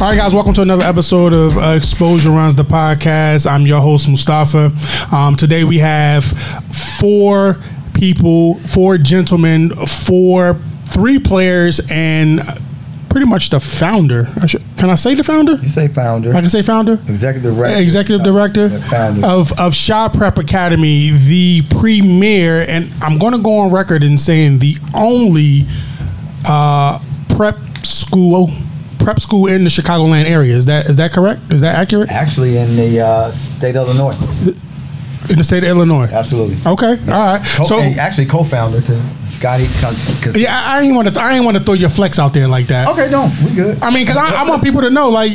All right, guys, welcome to another episode of uh, Xposure Runs the podcast. I'm your host, Mustafa. Um, today we have four people, four gentlemen, four, three players, and pretty much the founder. I should, can I say the founder? You say founder. I can say founder. Executive director. Executive director founder. of of Chi Prep Academy, the premier, and I'm going to go on record in saying the only uh, prep school prep school in the Chicagoland area. Is that is that correct? Is that accurate? Actually, in the uh, state of Illinois. In the state of Illinois. Absolutely. Okay, all right. Co- So actually, co-founder because Scotty. Cause, yeah, I I ain't want to I ain't want to throw your flex out there like that. Okay, don't. We good. I mean, because I, I want people to know, like,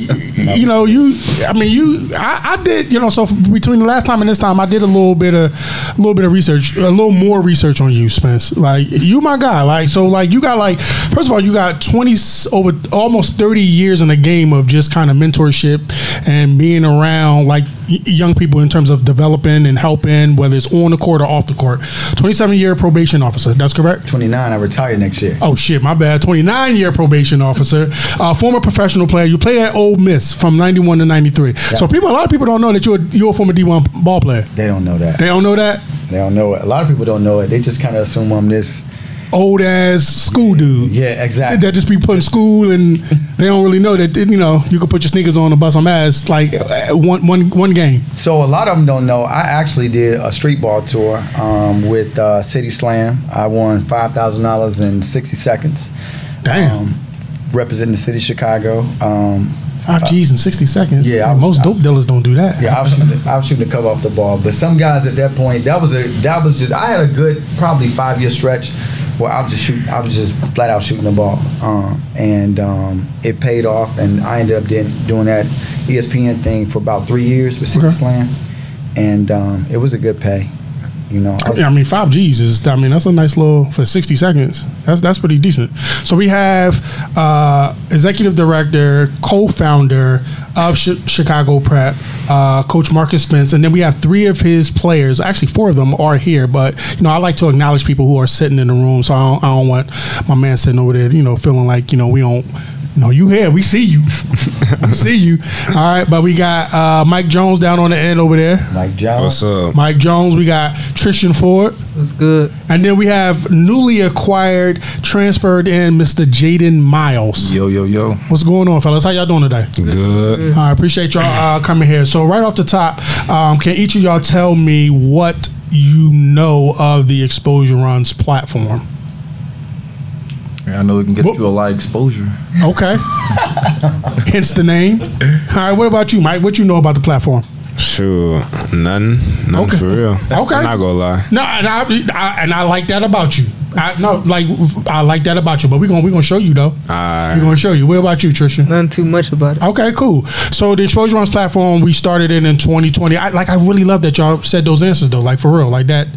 you know, you. I mean, you. I, I did, you know. So between the last time and this time, I did a little bit of, a little bit of research, a little more research on you, Spence. Like, you my guy. Like, so, like, you got like, first of all, you got twenty over almost thirty years in the game of just kind of mentorship and being around like y- young people in terms of developing and helping, whether it's on the court or off the court. Twenty-seven year probation officer. That's correct. 29. I retire next year. Oh shit, my bad. 29 year probation officer, uh, former professional player. You played at Ole Miss from 91 to 93. So people, a lot of people don't know that you're you're a former D1 ball player. They don't know that. They don't know that They don't know it. A lot of people don't know it. They just kind of assume I'm this. Old ass school dude. Yeah, exactly. That just be putting school and they don't really know that you know you can put your sneakers on and bust some ass like uh, one one one game. So a lot of them don't know. I actually did a street ball tour um, with uh, City Slam. I won five thousand dollars in sixty seconds. Damn. Um, representing the city of Chicago. Um, Five G's in 60 seconds. yeah, was- most dope dealers don't do that. Yeah, I was shooting. I was shooting the cover off the ball. But some guys at that point, that was a that was just. I had a good probably five year stretch where I was just shooting. I was just flat out shooting the ball, um, and um, it paid off. And I ended up doing, doing that ESPN thing for about three years with City Okay. Slam, and um, it was a good pay. You know, I I mean, five G's is. I mean, that's a nice little for sixty seconds. That's that's pretty decent. So we have uh, executive director, co-founder of Chi- Chicago Prep, uh, Coach Marcus Spence, and then we have three of his players. Actually, four of them are here, but you know, I like to acknowledge people who are sitting in the room. So I don't, I don't want my man sitting over there, you know, feeling like you know we don't. No, you here? We see you. we see you. All right, but we got uh, Mike Jones down on the end over there. Mike Jones. What's up? Mike Jones. We got Tristian Ford. What's good? And then we have newly acquired, transferred in Mr. Jayden Miles. Yo, yo, yo. What's going on, fellas? How y'all doing today? Good. I appreciate y'all uh, coming here. So right off the top, um, can each of y'all tell me what you know of the Xposure Runs platform? I know we can get Whoop. you a lot of exposure. Okay. Hence the name. All right. What about you, Mike? What you know about the platform? Sure, none, none Okay. for real. Okay. I'm not gonna lie. No, and I, I and I like that about you. I no, like I like that about you. But we're gonna we're gonna show you though. Alright. We're gonna show you. What about you, Trisha? Nothing too much about it. Okay, cool. So the Xposure Runs platform, we started it in 2020. I like. I really love that y'all said those answers though. Like for real, like that.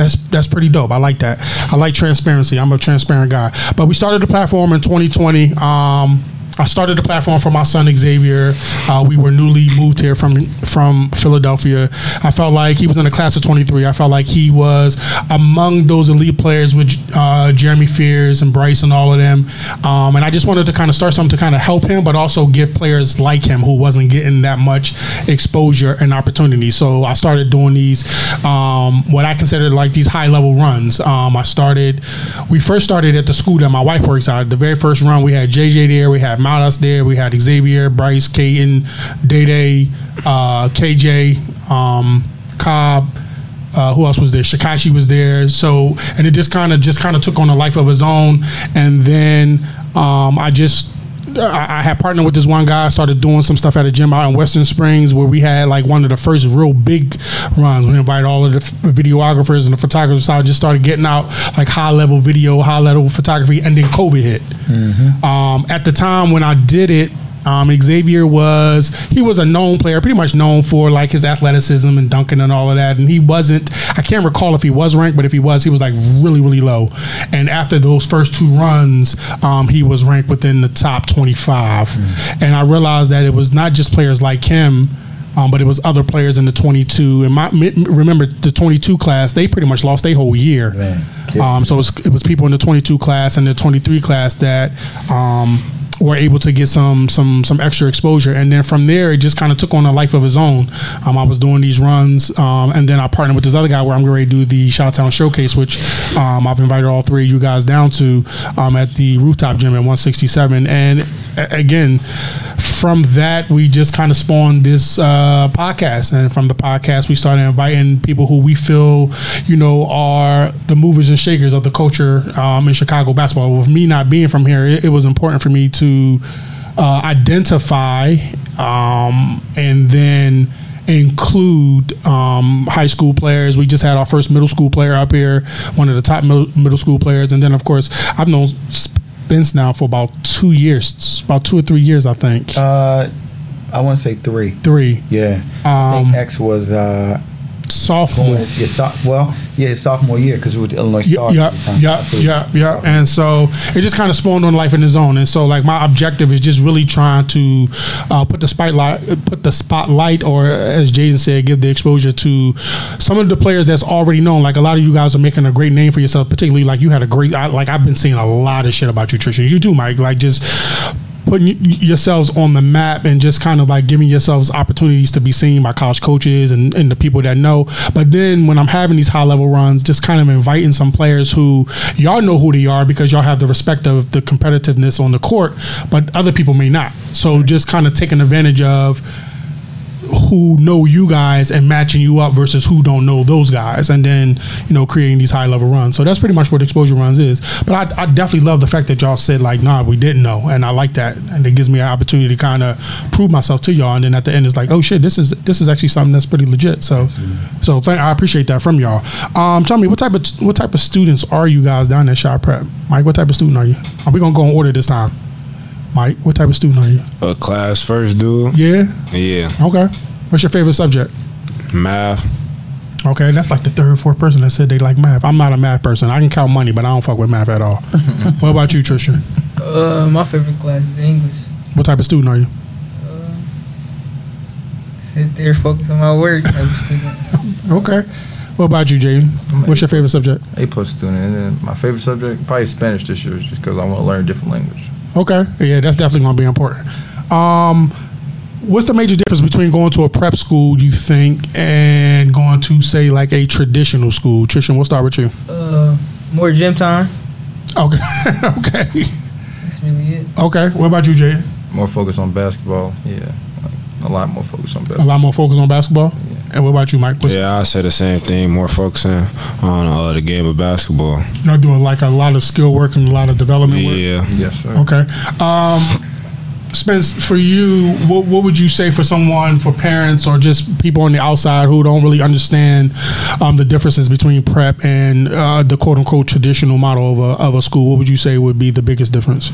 That's that's pretty dope. I like that. I like transparency. I'm a transparent guy. But we started the platform in 2020. Um, I started the platform for my son Xavier. Uh, we were newly moved here from from Philadelphia. I felt like he was in the class of 23. I felt like he was among those elite players with uh, Jeremy Fears and Bryce and all of them. Um, and I just wanted to kind of start something to kind of help him, but also give players like him who wasn't getting that much exposure and opportunity. So I started doing these, um, what I consider like these high level runs. Um, I started, we first started at the school that my wife works at. The very first run, we had JJ there, we had Maldas there, we had Xavier, Bryce, Caden, Day Day, uh, KJ, um, Cobb. Uh, who else was there? Shikashi was there. So, and it just kind of just kind of took on a life of its own. And then um, I just I, I had partnered with this one guy. Started doing some stuff at a gym out in Western Springs where we had like one of the first real big runs. We invited all of the videographers and the photographers. So I just started getting out like high level video, high level photography, and then COVID hit. Um, at the time when I did it. Um, Xavier was he was a known player, pretty much known for like his athleticism and dunking and all of that. And he wasn't. I can't recall if he was ranked, but if he was, he was like really really low. And after those first two runs, um, he was ranked within the top twenty five. And I realized that it was not just players like him. Um, but it was other players in the 22. And my remember the 22 class, they pretty much lost their whole year. Man. Um, so it was, it was people in the 22 class and the 23 class that um, were able to get some some some extra exposure, and then from there it just kind of took on a life of its own. Um, I was doing these runs, um, and then I partnered with this other guy where I'm going to do the Shottown Showcase, which um, I've invited all three of you guys down to um, at the rooftop gym at 167, and a- again from that we just kind of spawned this uh, podcast. And from the podcast we started inviting people who we feel you know are the movers and shakers of the culture um, in chicago basketball. With me not being from here it, it was important for me to uh, identify um, and then include um, high school players. We just had our first middle school player up here, one of the top middle, middle school players, and then of course I've known Spence now for about two years, about two or three years, I think. Uh, I want to say three. Three. Yeah. I Um, think X was uh, sophomore. your so- well, yeah, his sophomore year because we were the Illinois Stars. yeah, at the time. yeah, yeah, yeah. And so it just kind of spawned on life in his own. And so like my objective is just really trying to uh, put the spotlight, put the spotlight, or as Jason said, give the exposure to some of the players that's already known. Like a lot of you guys are making a great name for yourself. Particularly like you had a great. I, like I've been seeing a lot of shit about you, Trisha. You do, Mike. Like just putting yourselves on the map and just kind of like giving yourselves opportunities to be seen by college coaches and, and the people that know. But then when I'm having these high level runs, just kind of inviting some players who y'all know who they are because y'all have the respect of the competitiveness on the court, but other people may not. So just kind of taking advantage of who know you guys and matching you up versus who don't know those guys and then you know creating these high level runs. So that's pretty much what Xposure Runs is. But I, I definitely love the fact that y'all said like nah we didn't know. And I like that. And it gives me an opportunity to kind of prove myself to y'all. And then at the end it's like oh shit this is this is actually something that's pretty legit. So so thank, I appreciate that from y'all. Um tell me what type of what type of students are you guys down at Chi Prep? Mike what type of student are you? Are we gonna go in order this time Mike what type of student are you A class first dude. yeah Yeah. okay what's your favorite subject Math. Okay, that's like the third or fourth person that said they like math. I'm not a math person. I can count money, but I don't fuck with math at all. what about you, Trisha? Uh, my favorite class is English. What type of student are you? Uh, sit there, focus on my work. type of student. Okay. What about you, Jayden? What's your favorite subject? A plus student, and then my favorite subject probably Spanish this year, just because I want to learn a different language. Okay. Yeah, that's definitely going to be important. Um, what's the major difference between going to a prep school, you think, and going to, say, like a traditional school? Trisha, we'll start with you. Uh, more gym time. Okay. okay. That's really it. Okay. What about you, Jay? More focus on basketball, yeah, like, a lot more focus on basketball. A basketball. lot more focus on basketball? And what about you, Mike? What's, Yeah, I say the same thing. More focusing on uh, the game of basketball. Y'all doing like a lot of skill work and a lot of development work? Yeah. Yes, sir. Okay. Um, Spence, for you, what, what would you say for someone, for parents or just people on the outside who don't really understand um, the differences between prep and uh, the quote unquote traditional model of a, of a school? What would you say would be the biggest difference?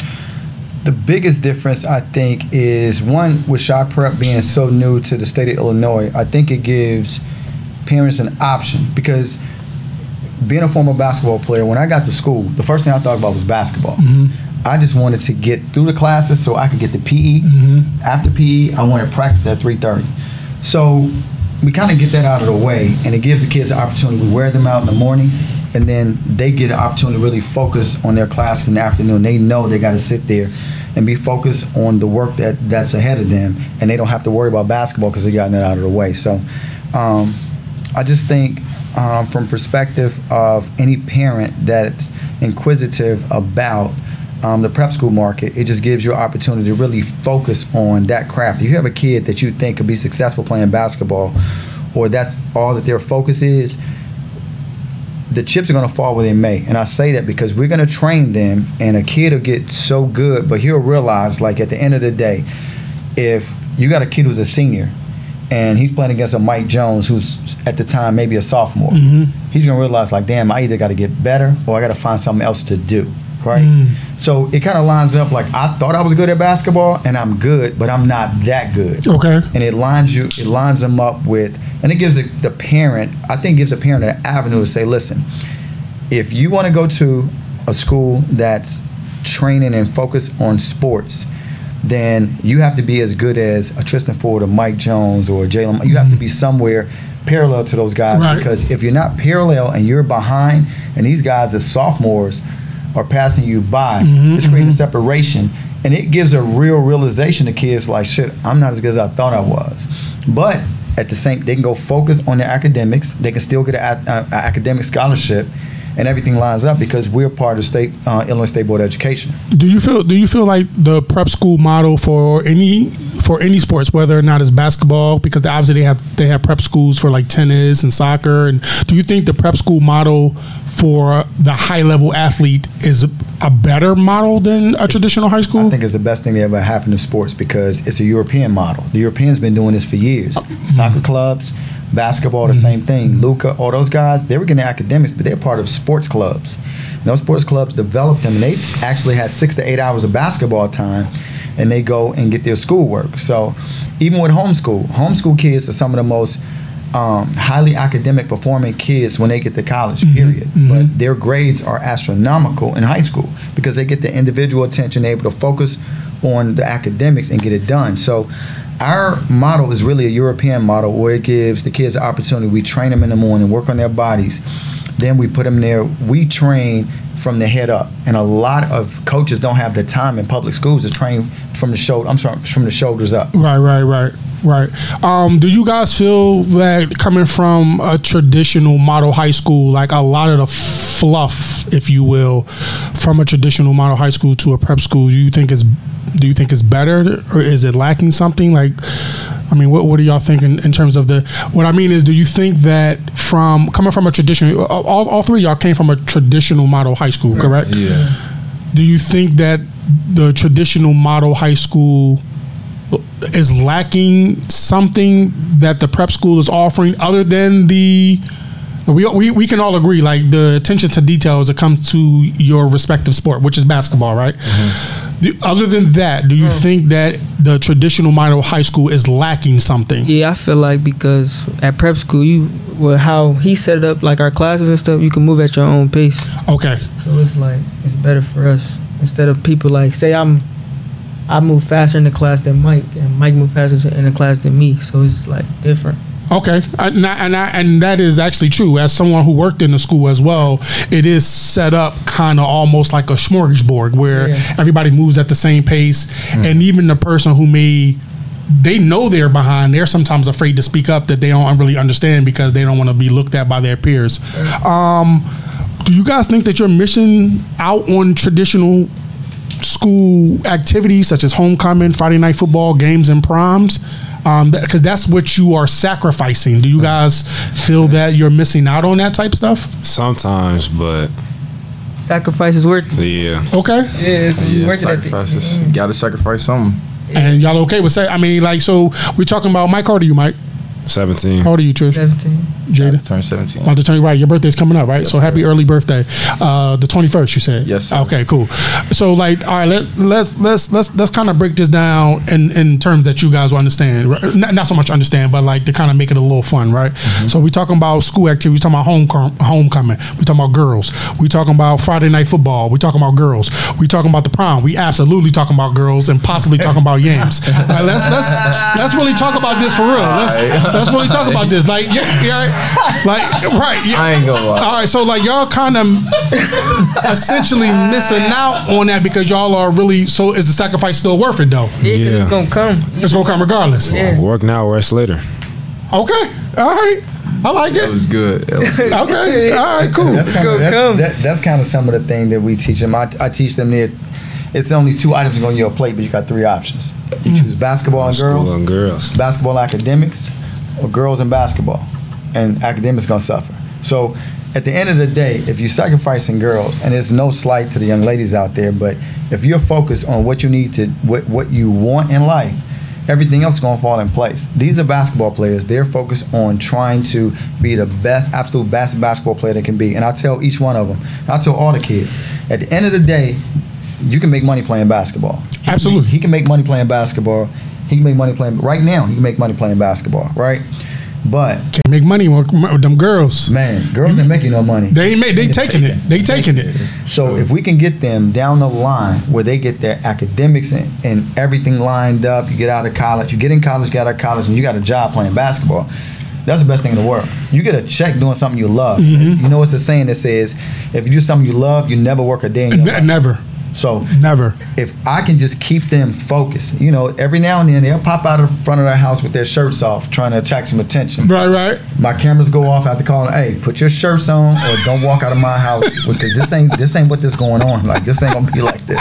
The biggest difference, I think, is one with Chi Prep being so new to the state of Illinois. I think it gives parents an option because being a former basketball player, when I got to school, the first thing I thought about was basketball. Mm-hmm. I just wanted to get through the classes so I could get the PE. Mm-hmm. After PE, I wanted to practice at 3:30. So we kind of get that out of the way, and it gives the kids the opportunity. We wear them out in the morning, and then they get an opportunity to really focus on their class in the afternoon. They know they got to sit there and be focused on the work that that's ahead of them, and they don't have to worry about basketball because they've gotten it out of the way. So, um, I just think um, from perspective of any parent that's inquisitive about um, the prep school market, it just gives you an opportunity to really focus on that craft. If you have a kid that you think could be successful playing basketball, or that's all that their focus is, the chips are going to fall where they may. And I say that because we're going to train them, and a kid will get so good, but he'll realize, like, at the end of the day, if you got a kid who's a senior and he's playing against a Mike Jones who's at the time maybe a sophomore, mm-hmm. he's going to realize, like, damn, I either got to get better or I got to find something else to do. Right? Mm. So it kind of lines up like I thought I was good at basketball and I'm good, but I'm not that good Okay. and it lines you it lines them up with and it gives the, the parent i think gives the parent an avenue to say listen if you want to go to a school that's training and focused on sports then you have to be as good as a Tristian Ford or mike jones or jalen you have to be mm-hmm. somewhere parallel to those guys Right. because if you're not parallel and you're behind and these guys are sophomores are passing you by it's creating separation and it gives a real realization to kids like shit. I'm not as good as I thought I was, but at the same, they can go focus on their academics. They can still get an academic scholarship, and everything lines up because we're part of state uh, Illinois State Board of Education. Do you feel? Do you feel like the prep school model for any for any sports, whether or not it's basketball, because obviously they have they have prep schools for like tennis and soccer, and do you think the prep school model for the high level athlete is a, better model than a traditional high school? I think it's the best thing that ever happened in sports because it's a European model. The Europeans been doing this for years. Mm-hmm. Soccer clubs, basketball, the same mm-hmm. thing. Luka, all those guys, they were getting academics, but they're part of sports clubs. And those sports clubs developed them, and they actually had six to eight hours of basketball time, and they go and get their schoolwork. So even with homeschool, homeschool kids are some of the most um, highly academic performing kids when they get to college, period. But their grades are astronomical in high school because they get the individual attention, they're able to focus on the academics and get it done. So our model is really a European model where it gives the kids the opportunity. We train them in the morning, work on their bodies. Then we put them there. We train from the head up, and a lot of coaches don't have the time in public schools to train from the shoulder. I'm sorry, from the shoulders up. Right, right, right, right. Um, do you guys feel that coming from a traditional model high school, like a lot of the fluff, if you will, from a traditional model high school to a prep school, do you think is do you think it's better or is it lacking something? Like, I mean, what what are y'all thinking in terms of the? What I mean is, do you think that from coming from a traditional, all, all three of y'all came from a traditional model high school, correct? Yeah. do you think that the traditional model high school is lacking something that the prep school is offering other than the we, we, we can all agree like the attention to details that come to your respective sport which is basketball right mm-hmm. The- other than that do you think that the traditional model high school is lacking something Yeah, I feel like because at prep school, you well how he set it up, like our classes and stuff, you can move at your own pace. okay So it's like it's better for us instead of people like say I'm I move faster in the class than Mike, and Mike move faster in the class than me. So it's like different. Okay, and I, and I, and that is actually true. As someone who worked in the school as well, it is set up kind of almost like a smorgasbord where Yeah. everybody moves at the same pace, and even the person who may they know they're behind, they're sometimes afraid to speak up that they don't really understand because they don't want to be looked at by their peers. Um, do you guys think that your mission out on traditional school activities such as homecoming, Friday night football, games, and proms? Um, because that's what you are sacrificing. Do you guys feel that you're missing out on that type of stuff? Sometimes, but Sacrifice is worth it. yeah. Okay. Yeah, it's Yeah, worth it at the sacrifices. You gotta sacrifice something. And y'all okay with say? I mean, like, so we're talking about Mike. How old are you, Mike? 17. How old are you, Trish? 17. Jada? Turn 17. About to turn right. Your birthday's coming up, right? Yes, so happy sir. early birthday. Uh, the twenty first, you said. Yes, sir. Okay, cool. So like, all right, let, let's let's let's let's kind of break this down in in terms that you guys will understand. Not, not so much understand, but like to kind of make it a little fun, right? Mm-hmm. So we talking about school activities. We talking about homecoming. Homecoming. We talking about girls. We talking about Friday night football. We talking about girls. We talking about the prom. We absolutely talking about girls and possibly talking about yams. All right, let's let's let's really talk about this for real. Let's let's really talk about this. Like yeah, yeah like right. Yeah. I ain't gonna lie. All right, so like y'all kind of essentially missing out on that because y'all are really. So is the sacrifice still worth it though? Yeah, 'cause Yeah. it's gonna come. It's gonna come regardless. Yeah. Work now, or rest later. Okay, all right, I like That it. was good. That was good. Okay, all right, cool. That's kind Go of that's, come. that, that's kind of some of the thing that we teach them. I, I teach them that it's only two items on your plate, but you got three options. You hmm. choose basketball and girls, and girls. basketball academics, or girls in basketball, and academics gonna suffer. So at the end of the day, if you're sacrificing girls, and it's no slight to the young ladies out there, but if you're focused on what you need to, what what you want in life, everything else is gonna fall in place. These are basketball players. They're focused on trying to be the best, absolute best basketball player they can be. And I tell each one of them, I tell all the kids, at the end of the day, you can make money playing basketball. Absolutely. he can make money playing basketball. He can make money playing right now. He can make money playing basketball, right? But Can't make money with, them girls. man, girls ain't making no money. They ain't make. They taking it. They taking it. So if we can get them down the line where they get their academics and, and everything lined up, you get out of college, you get in college, get out of college, and you got a job playing basketball. That's the best thing in the world. You get a check doing something you love. Mm-hmm. You know, it's a saying that says, if you do something you love, you never work a day in your life. Never. So Never. if I can just keep them focused, you know, every now and then they'll pop out of the front of their house with their shirts off, trying to attract some attention. Right, right. My cameras go off. I have to call them, hey, put your shirts on or don't walk out of my house because this ain't this ain't what this going on. Like this ain't gonna be like this.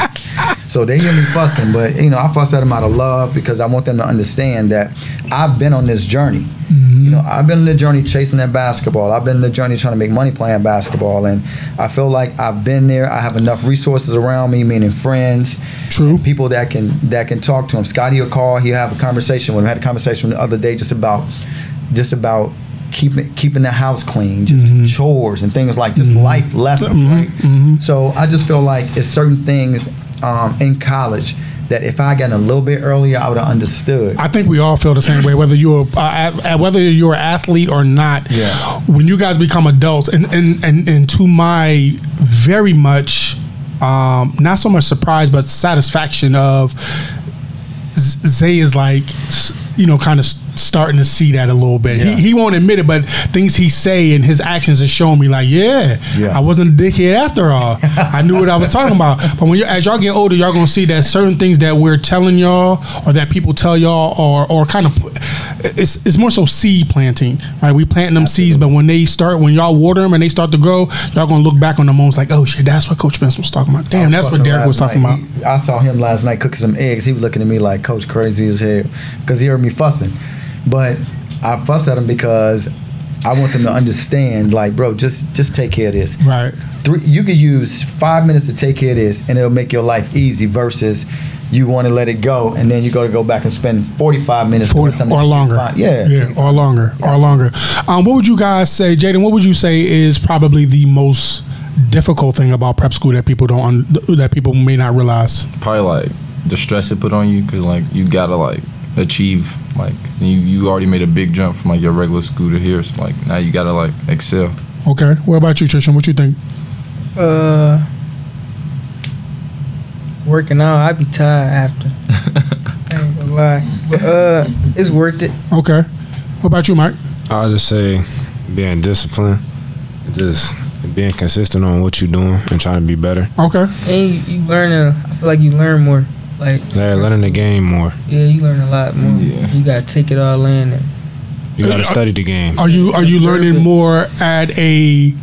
So they hear me fussing, but you know, I fuss at them out of love because I want them to understand that I've been on this journey. Mm-hmm. You know, I've been on the journey chasing that basketball. I've been on the journey trying to make money playing basketball, and I feel like I've been there. I have enough resources around me, meaning friends, True. people that can that can talk to him. Scotty will call. He'll have a conversation with him. Had a conversation the other day just about just about keeping keeping the house clean, just mm-hmm. chores and things like just mm-hmm. life lessons, right? So I just feel like it's certain things um, in college that if I got a little bit earlier, I would have understood. I think we all feel the same way, whether you're uh, whether you're an athlete or not. Yeah. When you guys become adults, and and and, and to my very much, um, not so much surprise, but satisfaction of Zay is like, you know, kind of starting to see that a little bit. Yeah. He, he won't admit it, but things he say and his actions are showing me like, yeah, Yeah. I wasn't a dickhead after all. I knew what I was talking about. But when you as y'all get older, y'all gonna see that certain things that we're telling y'all or that people tell y'all or or kind of it's it's more so seed planting, right? We planting them seeds, but when they start when y'all water them and they start to grow, y'all gonna look back on the moments like, oh shit, that's what Coach Spence was talking about. Damn, that's what Derek was talking night. about. He- I saw him last night cooking some eggs. He was looking at me like Coach crazy as hell because he heard me fussing. But I fussed at him because I want them to understand, like, bro, just just take care of this. Right. Three, you could use five minutes to take care of this, and it'll make your life easy. Versus you want to let it go, and then you got to go back and spend forty five minutes doing 40 something or that longer. find- Yeah, yeah, or longer, or longer. Um, what would you guys say, Jayden? What would you say is probably the most difficult thing about prep school that people don't un- that people may not realize? Probably like the stress it put on you because like you gotta like achieve like you you already made a big jump from like your regular school to here. So like now you gotta like excel. Okay. What about you, Tristian? What you think? Uh, working out, I'd be tired after. I ain't gonna lie, but uh, it's worth it. Okay. What about you, Mike? I'll just say being disciplined, just being consistent on what you're doing and trying to be better. Okay. And you, you learn. uh, I feel like you learn more. Like Yeah, learning the game more. Yeah, you learn a lot more. Yeah. You gotta take it all in. And You got to study the game. Are you are you learning more at a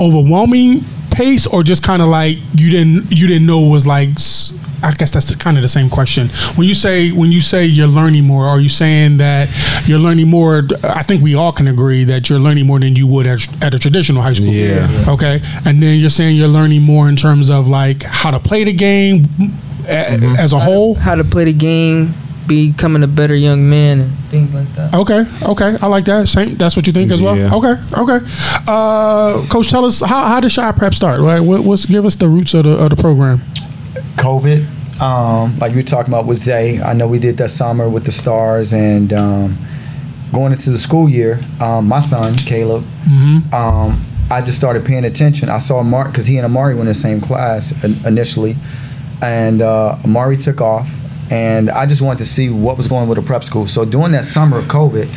overwhelming pace, or just kind of like you didn't you didn't know was like? I guess that's kind of the same question. When you say when you say you're learning more, are you saying that you're learning more? I think we all can agree that you're learning more than you would at, at a traditional high school. Yeah. Okay. And then you're saying you're learning more in terms of like how to play the game a- as a whole. how to play the game, becoming a better young man, and things like that. Okay, okay, I like that. Same, that's what you think as well. Yeah. Okay, okay. Uh, Coach, tell us how, how did Chi Prep start? Right, what, what's give us the roots of the of the program? COVID, um, like you were talking about with Zay, I know we did that summer with the Stars, and um, going into the school year, um, my son Caleb, um, I just started paying attention. I saw Mark because he and Amari were in the same class initially, and uh, Amari took off, and I just wanted to see what was going on with the prep school. So during that summer of COVID,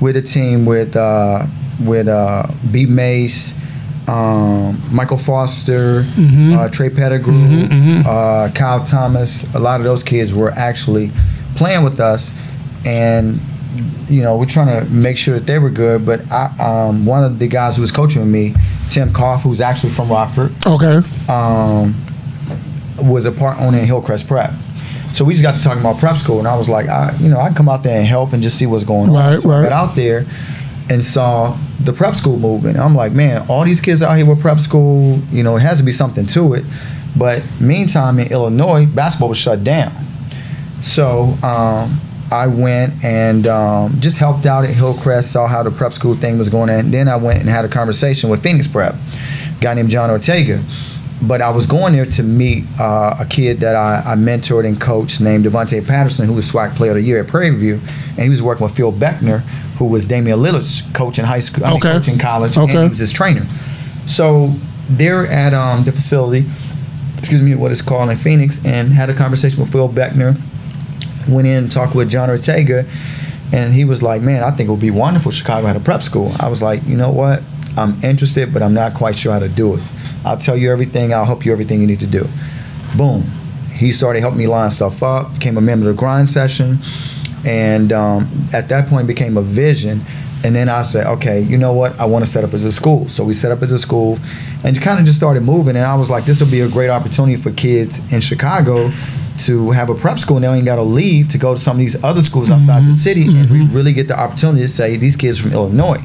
with a team with uh, with uh, B Mace. Um, Michael Foster, uh, Trey Pettigrew, Uh, Kyle Thomas, a lot of those kids were actually playing with us, and you know we're trying to make sure that they were good. But I, um, one of the guys who was coaching with me, Tim Koff, who's actually from Rockford, Okay, um, was a part owner in Hillcrest Prep. So we just got to talking about prep school, and I was like, I, you know, I come out there and help and just see what's going on. Right, so I got out there and saw the prep school movement. I'm like, man, all these kids out here with prep school, you know, it has to be something to it. But meantime, in Illinois, basketball was shut down. So um, I went and um, just helped out at Hillcrest, saw how the prep school thing was going, and then I went and had a conversation with Phoenix Prep, a guy named John Ortega. But I was going there to meet uh, a kid that I, I mentored and coached named Devonte Patterson, who was SWAC Player of the Year at Prairie View, and he was working with Phil Beckner, who was Damian Lillard's coach in high school, I mean, Okay. coach in college, Okay. and he was his trainer. So they're at um, the facility, excuse me, what it's called in Phoenix, and had a conversation with Phil Beckner. Went in talked with John Ortega, and he was like, "Man, I think it would be wonderful. if Chicago had a prep school." I was like, "You know what? I'm interested, but I'm not quite sure how to do it. I'll tell you everything. I'll help you everything you need to do." boom, he started helping me line stuff up. Became a member of the grind session, and um, at that point became a vision. And then I said, okay, you know what? I want to set up as a school. So we set up as a school, and kind of just started moving. And I was like, this will be a great opportunity for kids in Chicago to have a prep school. Now you got to leave to go to some of these other schools outside the city, and we really get the opportunity to say these kids from Illinois.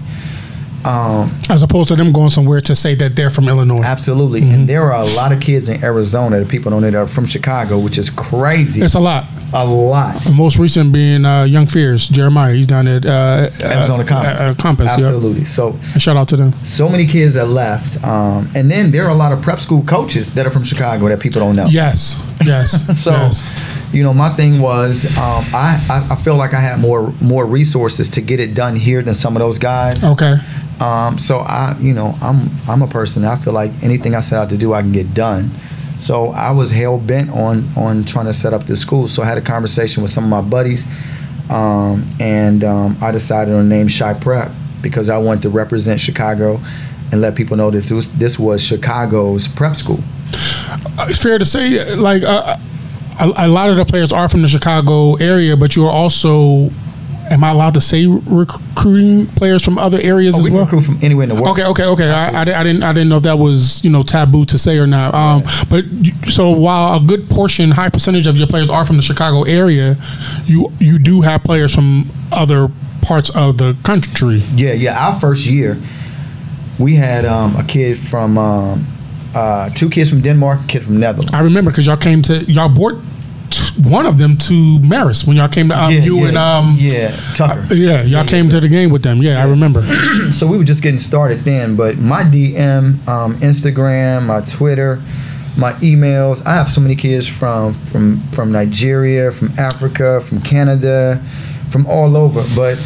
Um, As opposed to them going somewhere to say that they're from Illinois. absolutely, and there are a lot of kids in Arizona that people don't know that are from Chicago, which is crazy. It's a lot. a lot. The most recent being uh, Young Fears, Jeremiah. He's down at uh, Arizona uh, Compass. Uh, uh, Compass, yeah. Absolutely. So And shout out to them. so many kids that left, um, and then there are a lot of prep school coaches that are from Chicago that people don't know. Yes, yes. So, yes. you know, my thing was um, I, I I feel like I had more more resources to get it done here than some of those guys. Okay. Um, so I, you know, I'm I'm a person. I feel like anything I set out to do, I can get done. So I was hell bent on on trying to set up this school. So I had a conversation with some of my buddies, um, and um, I decided on the name Chi Prep because I wanted to represent Chicago and let people know that this was, this was Chicago's prep school. it's fair to say, like uh, a, a lot of the players are from the Chicago area, but you are also. Am I allowed to say recruiting players from other areas Oh, as we well? recruit from anywhere in the world. Okay, okay, okay. I, I, di- I didn't I didn't know if that was you know taboo to say or not. Um, but you- so while a good portion, high percentage of your players are from the Chicago area, you you do have players from other parts of the country. Yeah, yeah. Our first year, we had um, a kid from um, uh, two kids from Denmark, a kid from Netherlands. I remember because y'all came to y'all brought t- one of them to Maris when y'all came to um, yeah, you yeah, and um yeah, Tucker. yeah y'all came to the game with them. Yeah, I remember. so we were just getting started then. But my DM, um, Instagram, my Twitter, my emails. I have so many kids from from from Nigeria, from Africa, from Canada, from all over. But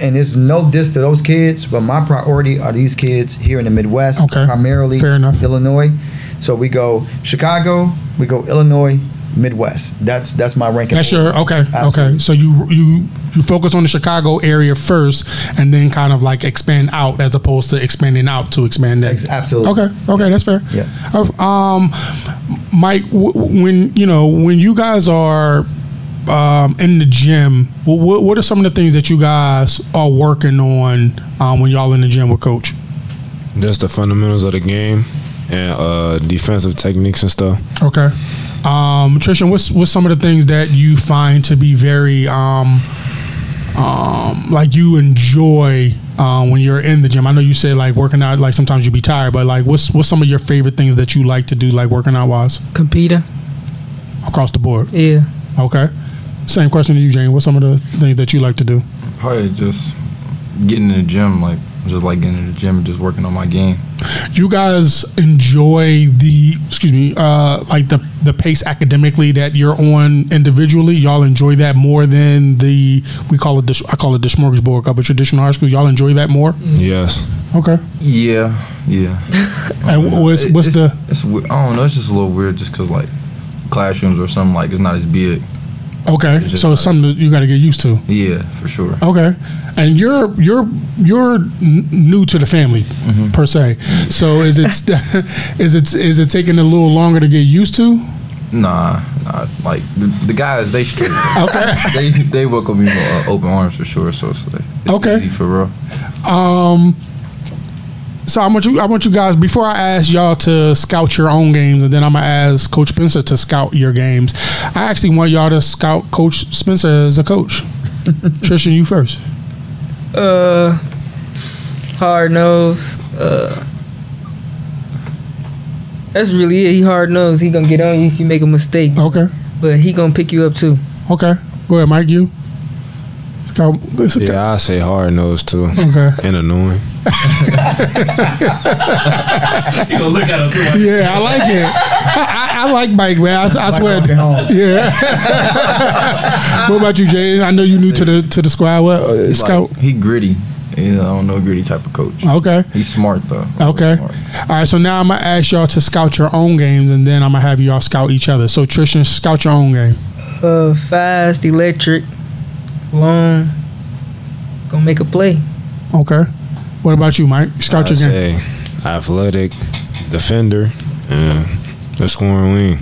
and it's no diss to those kids, but my priority are these kids here in the Midwest, Okay. primarily Fair enough. Illinois. So we go Chicago, we go Illinois, Midwest. That's that's my ranking. That's your okay. Okay, so you you you focus on the Chicago area first, and then kind of like expand out as opposed to expanding out to expand that. Absolutely. Okay, okay, that's fair. Yeah. Um, Mike, w- when you know when you guys are um, in the gym, what, what are some of the things that you guys are working on um, when y'all in the gym with Coach? Just the fundamentals of the game and uh, defensive techniques and stuff. Okay. Um, Trisha, what's what's some of the things that you find to be very um, um, like you enjoy uh, when you're in the gym? I know you said like working out, like sometimes you'd be tired, but like what's what's some of your favorite things that you like to do, like working out wise Competing. across the board? Yeah. Okay. Same question to you, Jane. What's some of the things that you like to do? Probably just getting in the gym, like just like getting in the gym and just working on my game. You guys enjoy the excuse me, uh, like the the pace academically that you're on individually. Y'all enjoy that more than the we call it the I call it the smorgasbord of a traditional high school. Y'all enjoy that more. Yes. Okay. Yeah, yeah. And what's what's it's, the It's we- I don't know. It's just a little weird, just cause like classrooms or something like it's not as big. Okay? it's So it's something that you got to get used to. Yeah, for sure. Okay, and you're you're you're n- new to the family Mm-hmm. per se. So is it is it is it taking a little longer to get used to? Nah, nah. Like the, the guys, they straight. Okay. they they welcome me with uh, open arms for sure. So it's like it's Okay. easy for real. Um, so I want you I want you guys before I ask y'all to scout your own games, and then I'm gonna ask Coach Spencer to scout your games. I actually want y'all to scout Coach Spencer as a coach. Tristian, you first. Uh, hard nose. Uh, that's really it. He hard nose. He gonna get on you if you make a mistake, Okay. but he gonna pick you up too. Okay. Go ahead, Mike. You. Scout. scout- Yeah, I say hard nose too. Okay. And annoying. You gonna look at him too. Yeah, I like it. I, I, I like Mike, man. I, I swear. walking home. Yeah. what about you, Jay? I know you new to the to the squad. What uh, He's scout? Like, he gritty. Yeah, I don't know gritty type of coach. Okay. He's smart though. Okay. Smart. All right. So now I'm gonna ask y'all to scout your own games, and then I'm gonna have y'all scout each other. So Tristian, scout your own game. Uh, fast, electric, long. Gonna make a play. Okay. What about you, Mike? Scout your game. say athletic, defender, and the scoring wing.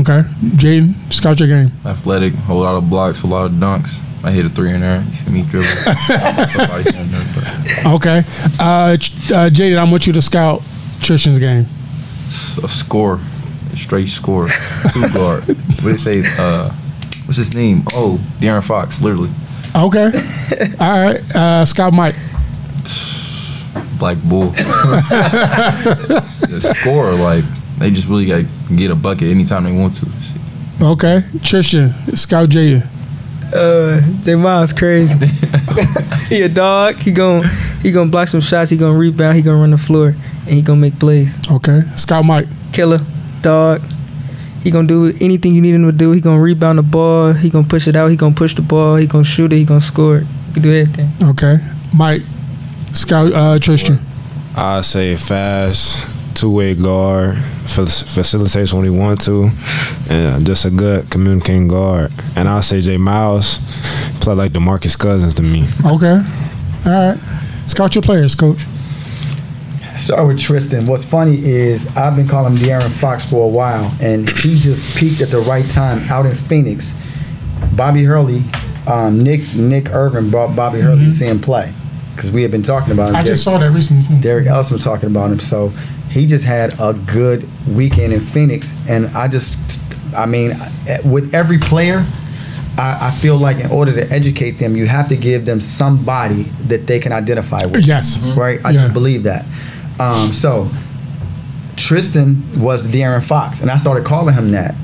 Okay. Jayden, scout your game. Athletic, a lot of blocks, a lot of dunks. I hit a three in there. You feel me? Dribble. Somebody in there, but Okay. Uh, uh, Jayden, I want you to scout Tristian's game. a score, a straight score, two guard. What did they say? Uh, what's his name? Oh, De'Aaron Fox, literally. Okay. All right. Uh, scout Mike. Black Bull. the score, like they just really got get a bucket anytime they want to. Okay. Tristian, scout Jayden. Uh, J Miles crazy. he a dog. He gon' he gonna block some shots. He gonna rebound. He gonna run the floor, and he gonna make plays. Okay. Scout Mike. Killer, dog. He gonna do anything you need him to do. He gonna rebound the ball. He gonna push it out. He gonna push the ball. He gonna shoot it. He gonna score it. He can do everything. Okay. Mike. Scout uh, Tristian. I say fast, two way guard, facilitates when he want to, and just a good communicating guard. And I'll say Jay Miles play like Demarcus Cousins to me. Okay. All right. Scout your players, coach. Start with Tristian. What's funny is I've been calling him De'Aaron Fox for a while, and he just peaked at the right time out in Phoenix. Bobby Hurley, um, Nick Nick Irvin brought Bobby Hurley to see him play because we had been talking about him. I just saw that recently. Derek Ellison was talking about him. So he just had a good weekend in Phoenix, and I just, I mean, with every player, I, I feel like in order to educate them, you have to give them somebody that they can identify with Yes. right? I Yeah. just believe that. Um, so Tristian was De'Aaron Fox, and I started calling him that.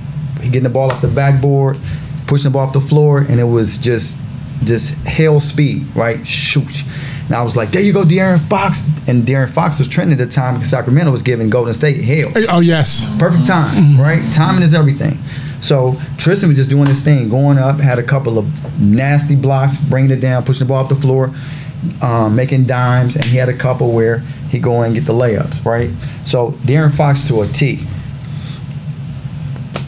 He getting the ball off the backboard, pushing the ball off the floor, and it was just just hell speed, right? Shoot. And I was like, there you go, De'Aaron Fox. And De'Aaron Fox was trending at the time because Sacramento was giving Golden State hell. Oh yes. Perfect time, right? Timing is everything. So Tristian was just doing this thing, going up, had a couple of nasty blocks, bringing it down, pushing the ball up the floor, um, making dimes, and he had a couple where he go in and get the layups, right? So De'Aaron Fox to a T.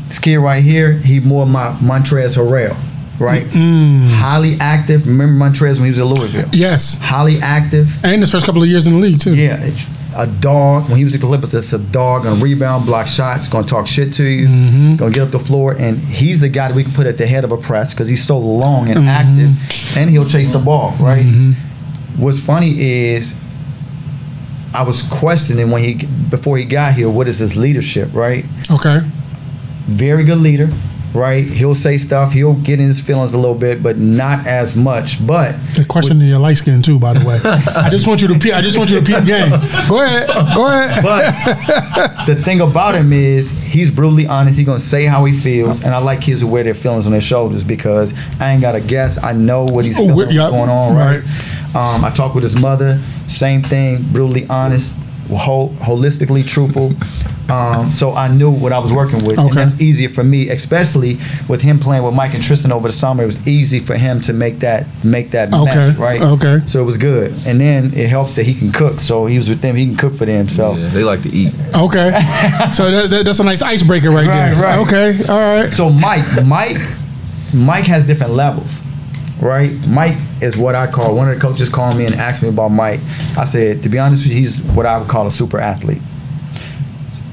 This kid right here, he more my Montrez Harrell, right? Mm. Highly active. Remember Montrez when he was at Louisville? Yes. Highly active. And his first couple of years in the league too. Yeah, a dog. When he was at the Clippers, it's a dog. Gonna rebound, block shots, gonna talk shit to you, Mm-hmm. gonna get up the floor, and he's the guy that we can put at the head of a press because he's so long and active, and he'll chase the ball. Right. What's funny is. I was questioning when he before he got here, what is his leadership, right? Okay. Very good leader, right? He'll say stuff, he'll get in his feelings a little bit, but not as much. But the question questioning your light skin too, by the way. I just want you to. Pe- I just want you to peep game. Go ahead. Go ahead. But the thing about him is he's brutally honest. He's gonna say how he feels, and I like kids who wear their feelings on their shoulders because I ain't gotta guess. I know what he's Oh, feeling, we- what's going on, right? right. Um, I talked with his mother. Same thing, brutally honest, whole, holistically truthful. Um, so I knew what I was working with, and that's easier for me, especially with him playing with Mike and Tristan over the summer. It was easy for him to make that make that Okay, mesh, right? okay. So it was good, and then it helps that he can cook. So he was with them; he can cook for them. So. Yeah, they like to eat. Okay. So that, that, that's a nice icebreaker right, Right, there. right. Okay. All right. So Mike, Mike, Mike has different levels, right? Mike is what I call. One of the coaches called me and asked me about Mike. I said, to be honest with you, he's what I would call a super athlete.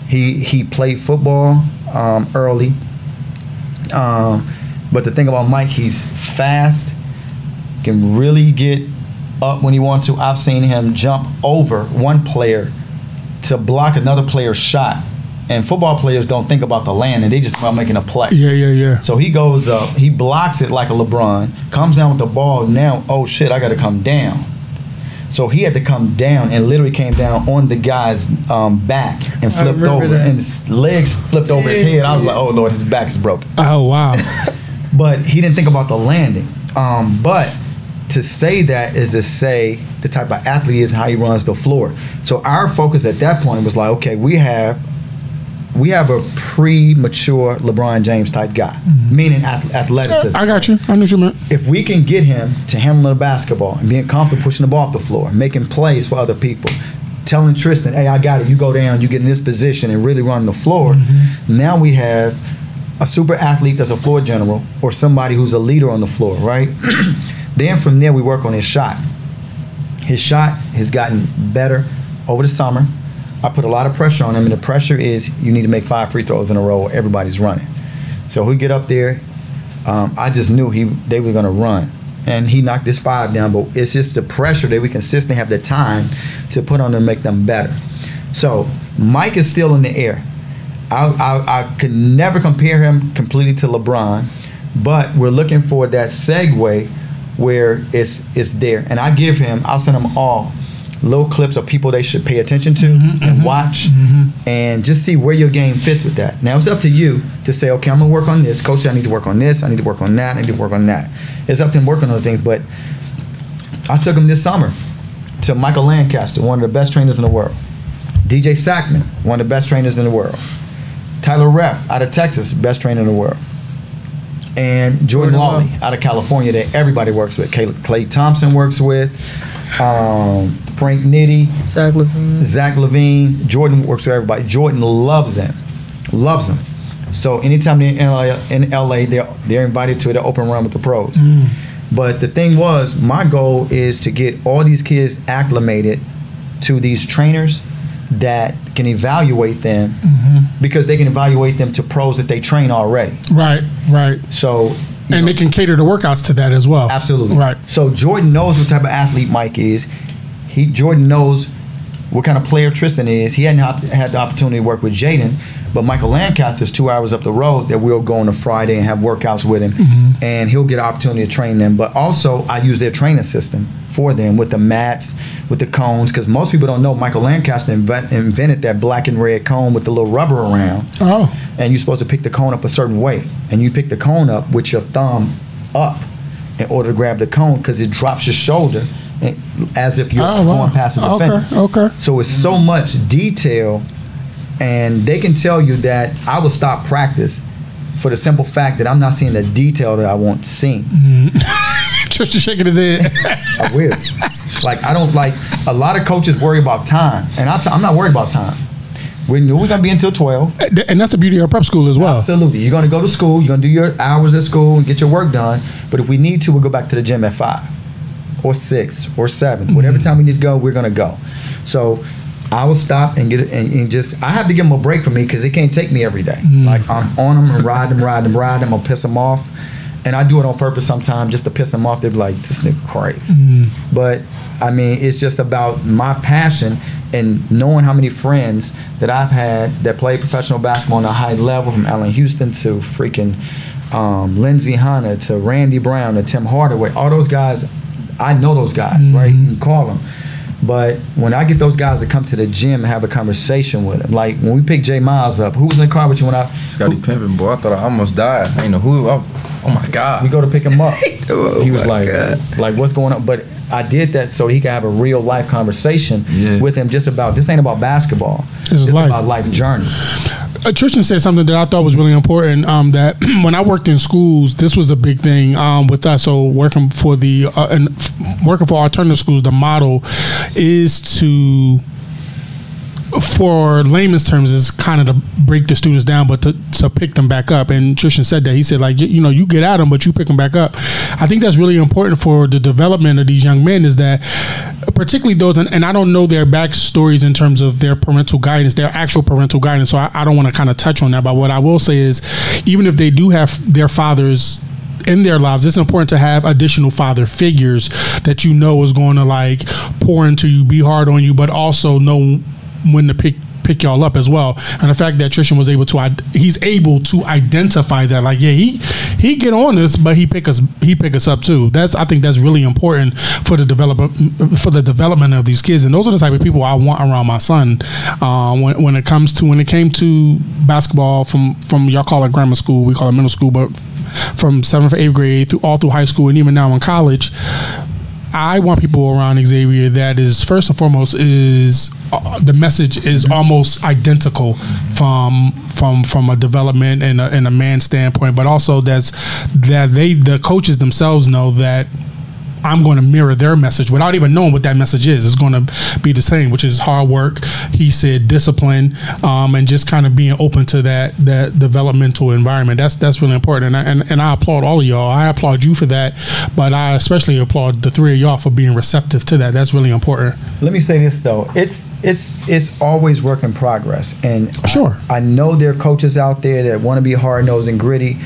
He he played football um, early, um, but the thing about Mike, he's fast, can really get up when he wants to. I've seen him jump over one player to block another player's shot. And football players don't think about the landing; they just about making a play. Yeah. Yeah. Yeah. So he goes up, he blocks it like a LeBron, comes down with the ball. Now, oh shit, I got to come down. So he had to come down and literally came down on the guy's um, back and flipped over, that. and his legs flipped over his head. I was like, oh lord, his back is broken. Oh wow. But he didn't think about the landing. Um, but to say that is to say the type of athlete is, how he runs the floor. So our focus at that point was like, okay, we have we have a premature LeBron James type guy, mm-hmm. meaning ath- athleticism. I got you. I knew you meant. if we can get him to handle the basketball and being comfortable pushing the ball off the floor, making plays for other people, telling Tristian, hey, I got it, you go down, you get in this position and really run the floor, mm-hmm. now we have a super athlete that's a floor general or somebody who's a leader on the floor, right? then from there, we work on his shot. His shot has gotten better over the summer. I put a lot of pressure on him, and the pressure is you need to make five free throws in a row. Everybody's running. So we get up there. Um, I just knew he they were gonna run, and he knocked this five down. But it's just the pressure that we consistently have the time to put on to make them better. So Mike is still in the air. I, I, I could never compare him completely to LeBron, but we're looking for that segue where it's it's there. And I give him, I'll send him all little clips of people they should pay attention to mm-hmm, and mm-hmm, watch mm-hmm. and just see where your game fits with that. Now it's up to you to say, okay, I'm gonna work on this. Coach I need to work on this, I need to work on that, I need to work on that. It's up to him working on those things. But I took him this summer to Michael Lancaster, one of the best trainers in the world. DJ Sackmann, one of the best trainers in the world. Tyler Relph out of Texas, best trainer in the world. And Jordan Jordan Lawley out of California that everybody works with. Klay Thompson works with. Um, Frank Nitty, Zach LaVine. Zach LaVine, Jordan works with everybody. Jordan loves them, loves them. So anytime they're in LA, in LA they're, they're invited to the open run with the pros. But the thing was, my goal is to get all these kids acclimated to these trainers that can evaluate them because they can evaluate them to pros that they train already. Right, right. So, And know- they can cater the workouts to that as well. Absolutely. Right. So Jordan knows what type of athlete Mike is. He Jordan knows what kind of player Tristian is. He hadn't had the opportunity to work with Jayden, but Michael Lancaster's two hours up the road that we'll go on a Friday and have workouts with him, Mm-hmm. and he'll get an opportunity to train them. But also, I use their training system for them with the mats, with the cones, because most people don't know Michael Lancaster invent, invented that black and red cone with the little rubber around Oh, and you're supposed to pick the cone up a certain way. And you pick the cone up with your thumb up in order to grab the cone because it drops your shoulder as if you're Oh, wow. going past the Okay, defender. okay. So it's so much detail, and they can tell you that I will stop practice for the simple fact that I'm not seeing the detail that I want to seen. Mm-hmm. Tristian shaking his head. I will. like I don't like a lot of coaches worry about time, and I t- I'm not worried about time. We knew we're gonna be until twelve. and that's the beauty of prep school as well. Absolutely. You're going to go to school, you're going to do your hours at school and get your work done. But if we need to, we'll go back to the gym at five or six or 7 Whatever mm-hmm. time we need to go, we're going to go. So I will stop and get it and, and just, I have to give them a break from me because they can't take me every day. Mm. Like I'm on them and ride them, ride them, ride them. I'll piss them off. And I do it on purpose sometimes just to piss them off. They'll be like, this nigga crazy. Mm. But I mean, it's just about my passion and knowing how many friends that I've had that play professional basketball on a high level, from Allan Houston to freaking um, Lindsey Hunter to Randy Brown to Tim Hardaway. All those guys, I know those guys, mm-hmm. right? You can call them. But when I get those guys to come to the gym and have a conversation with them, like when we picked Jay Miles up, who was in the car with you when I Scottie Pippen, boy, I thought I almost died. I ain't know who. I, oh, oh my god. we go to pick him up. Oh he was like, God. like what's going on? But I did that so he could have a real life conversation Yeah. with him just about this ain't about basketball. This is It's life. about life journey. Uh, Tristian said something that I thought was really important. Um, that when I worked in schools, this was a big thing um, with us. So working for the uh, and f- working for alternative schools, the model is to for layman's terms is kind of to break the students down, but to, to pick them back up. And Tristian said that he said like you, you know you get at them, but you pick them back up. I think that's really important for the development of these young men. Is that particularly those, and, and I don't know their backstories in terms of their parental guidance, their actual parental guidance. So I, I don't want to kind of touch on that. But what I will say is, even if they do have their fathers in their lives, it's important to have additional father figures that you know is going to like pour into you, be hard on you, but also know when to pick pick y'all up as well. And the fact that Tristian was able to, he's able to identify that, like, yeah, he he get on this, but he pick us he pick us up too. That's I think that's really important for the development for the development of these kids. And those are the type of people I want around my son. Um, when when it comes to when it came to basketball from from y'all call it grammar school, we call it middle school, but from seventh or eighth grade through all through high school and even now in college. I want people around Xavier that is first and foremost is uh, the message is almost identical from from from a development and a, and a man standpoint, but also that's that they the coaches themselves know that I'm going to mirror their message without even knowing what that message is. It's going to be the same, which is hard work. He said discipline, um, and just kind of being open to that that developmental environment. That's that's really important, and I, and, and I applaud all of y'all. I applaud you for that, but I especially applaud the three of y'all for being receptive to that. That's really important. Let me say this though, it's it's it's always work in progress, and Sure. I, I know there are coaches out there that want to be hard nosed and gritty.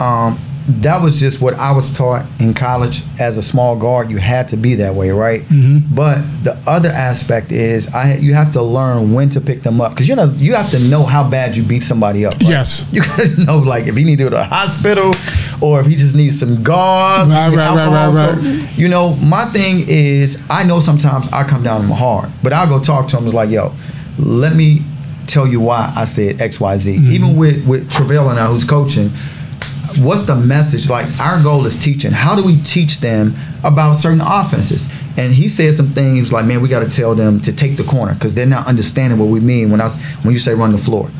Um, that was just what I was taught in college as a small guard. You had to be that way, right? Mm-hmm. But the other aspect is I you have to learn when to pick them up because you know you have to know how bad you beat somebody up. right? Yes. you gotta know like if he need to go to the hospital or if he just needs some gauze, Right, and right, right, right, So, you know, my thing is, I know sometimes I come down on him hard, but I'll go talk to him. It's like, yo, let me tell you why I said X, Y, Z. Mm-hmm. Even with with Travell and I, who's coaching, what's the message? Like our goal is teaching. How do we teach them about certain offenses? And he said some things. Like, man, we got to tell them to take the corner because they're not understanding what we mean when I when you say run the floor.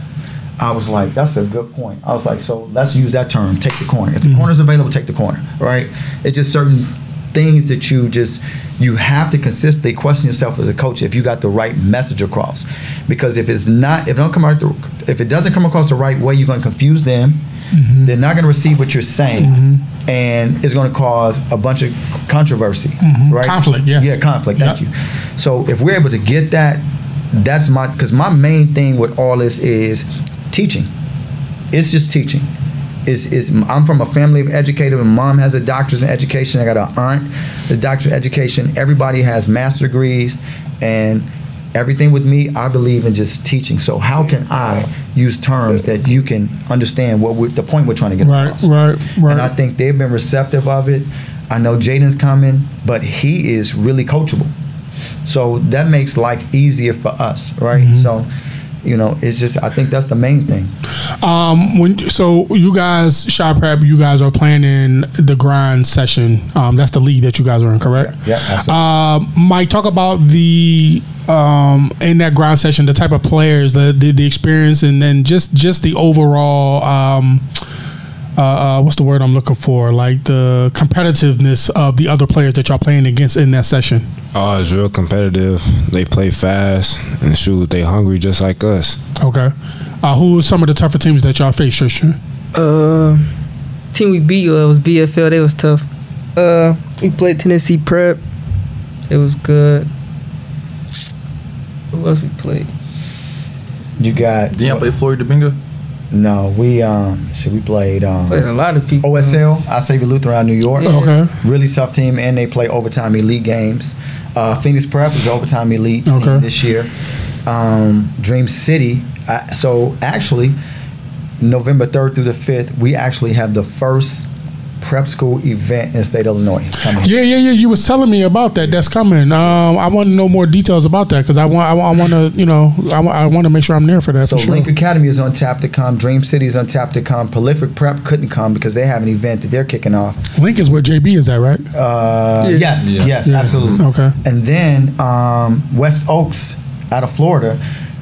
I was like, that's a good point. I was like, so let's use that term, take the corner. If the mm-hmm. corner's available, take the corner, right? It's just certain things that you just you have to consistently question yourself as a coach if you got the right message across. Because if it's not, if it don't come out, the, if it doesn't come across the right way, you're going to confuse them. Mm-hmm. They're not going to receive what you're saying, mm-hmm. and it's going to cause a bunch of controversy, mm-hmm. right? Conflict, yes. Yeah, conflict. Thank Yep. you. So if we're able to get that, that's my because my main thing with all this is teaching. It's just teaching. Is is I'm from a family of educators. My mom has a doctor's in education. I got an aunt, a doctor's in education. Everybody has master degrees, and everything with me, I believe in just teaching. So how can I use terms that you can understand what the point we're trying to get Right, across? right, And I think they've been receptive of it. I know Jayden's coming, but he is really coachable. So that makes life easier for us, right? Mm-hmm. So, you know, it's just I think that's the main thing. Um, when so you guys Chi Prep, you guys are planning the grind session. Um, that's the league that you guys are in, correct? Yeah, absolutely. Um, Mike, talk about the um in that grind session, the type of players, the the, the experience, and then just just the overall um. Uh, uh, what's the word I'm looking for? Like the competitiveness of the other players that y'all playing against in that session. Oh, it's real competitive. They play fast and shoot. They hungry just like us. Okay. Uh, who are some of the tougher teams that y'all face, Tristian? Uh, team we beat uh, was BFL. They was tough. Uh, we played Tennessee Prep. It was good. Who else we played? You got Did y'all play Floyd Domingo? no, we um so we played um Played a lot of people. OSL, Our Savior Lutheran out New York. Yeah. Okay. Really tough team, and they play overtime elite games. Uh, Phoenix Prep is overtime elite Okay. team this year. Um, Dream City. I, so actually, November third through the fifth, we actually have the first prep school event in the state of Illinois coming. Yeah, yeah, yeah. You was telling me about that. That's coming. Um, I want to know more details about that because I want, I, want to, you know, I, want to make sure I'm there for that. So for sure. Link Academy is on tap to come. Dream City is on tap to come. Prolific Prep couldn't come because they have an event that they're kicking off. Link is where JB is at, right? Uh, Yeah. Yes, Yeah. yes, Yeah. absolutely. Okay. And then um, West Oaks out of Florida.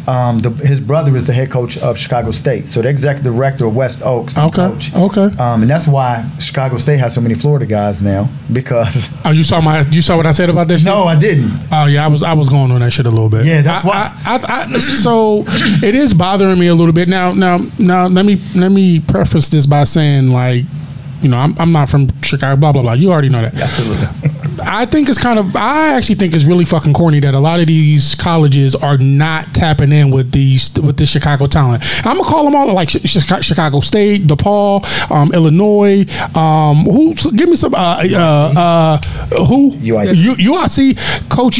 Um, the, his brother is the head coach of Chicago State, so the executive director of West Oaks. the Okay. Coach. Okay. Um, and that's why Chicago State has so many Florida guys now because. Oh, you saw my, you saw what I said about that? Shit? No, I didn't. Oh yeah, I was I was going on that shit a little bit. Yeah, that's I, why- I, I, I, so it is bothering me a little bit now. Now, now let me let me preface this by saying like, you know, I'm I'm not from Chicago. Blah blah blah. You already know that. Absolutely. I think it's kind of. I actually think it's really fucking corny that a lot of these colleges are not tapping in with these with the Chicago talent. I'm gonna call them all like Chi- Chi- Chicago State, DePaul, um, Illinois. Um, who? Give me some. Uh, uh, uh, who? UIC. U, UIC coach.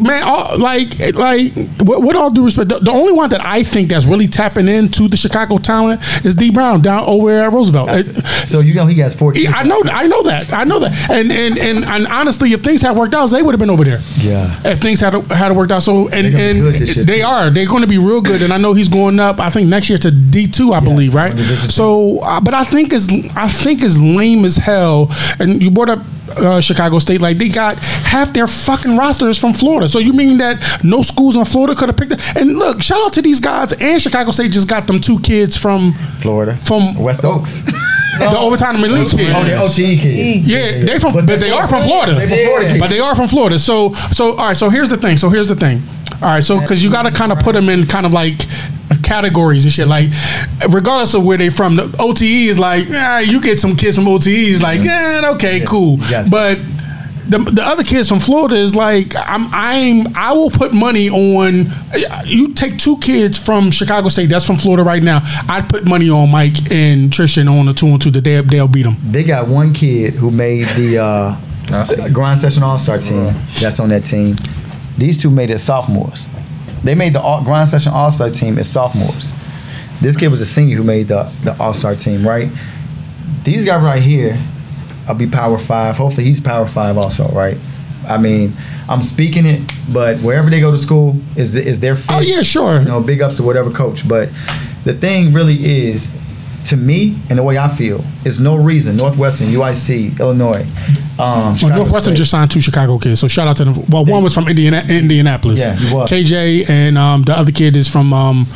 Man, all, like like with, with all due respect, the, the only one that I think that's really tapping into the Chicago talent is D Brown down over at Roosevelt. It- so you know he has four kids. I know, I know that, I know that, and and and, and honestly, if things had worked out, they would have been over there. Yeah. If things had had worked out, so and and good this year, they are, they're going to be real good, and I know he's going up. I think next year to D two, I believe, right? So, uh, but I think as I think as lame as hell, and you brought up uh, Chicago State. Like they got half their fucking rosters from Florida. So you mean that no schools in Florida could have picked it? And look, shout out to these guys. And Chicago State just got them two kids from Florida. From West Oaks. the overtime elite kids. Oh, they OTE kids. Yeah, they from, But but, they are from Florida. They from Florida kids. But they are from Florida. So, so all right. So here's the thing. So here's the thing. All right. So because you got to kind of put them in kind of like categories and shit. Like, regardless of where they from, the OTE is like, ah, you get some kids from OTE is like, yeah, okay, cool. But the, the other kids from Florida is like I'm I'm I will put money on you take two kids from Chicago State that's from Florida right now I'd put money on Mike and Tristian on the two and two that they they'll beat them They got one kid who made the uh, grind session all star team. That's on that team. These two made it sophomores. They made the all, grind session all star team as sophomores. This kid was a senior who made the the all star team. Right. These guys right here, I'll be power five. Hopefully he's power five also. Right. I mean, I'm speaking it, but wherever they go to school is is their oh, fit. oh yeah sure you know, big ups to whatever coach. But the thing really is, to me, and the way I feel, is no reason Northwestern, UIC, Illinois, um, Well, Northwestern State- just signed two Chicago kids, so shout out to them. Well, one was from Indiana, Indianapolis. Yeah. KJ, and um, the other kid is from um,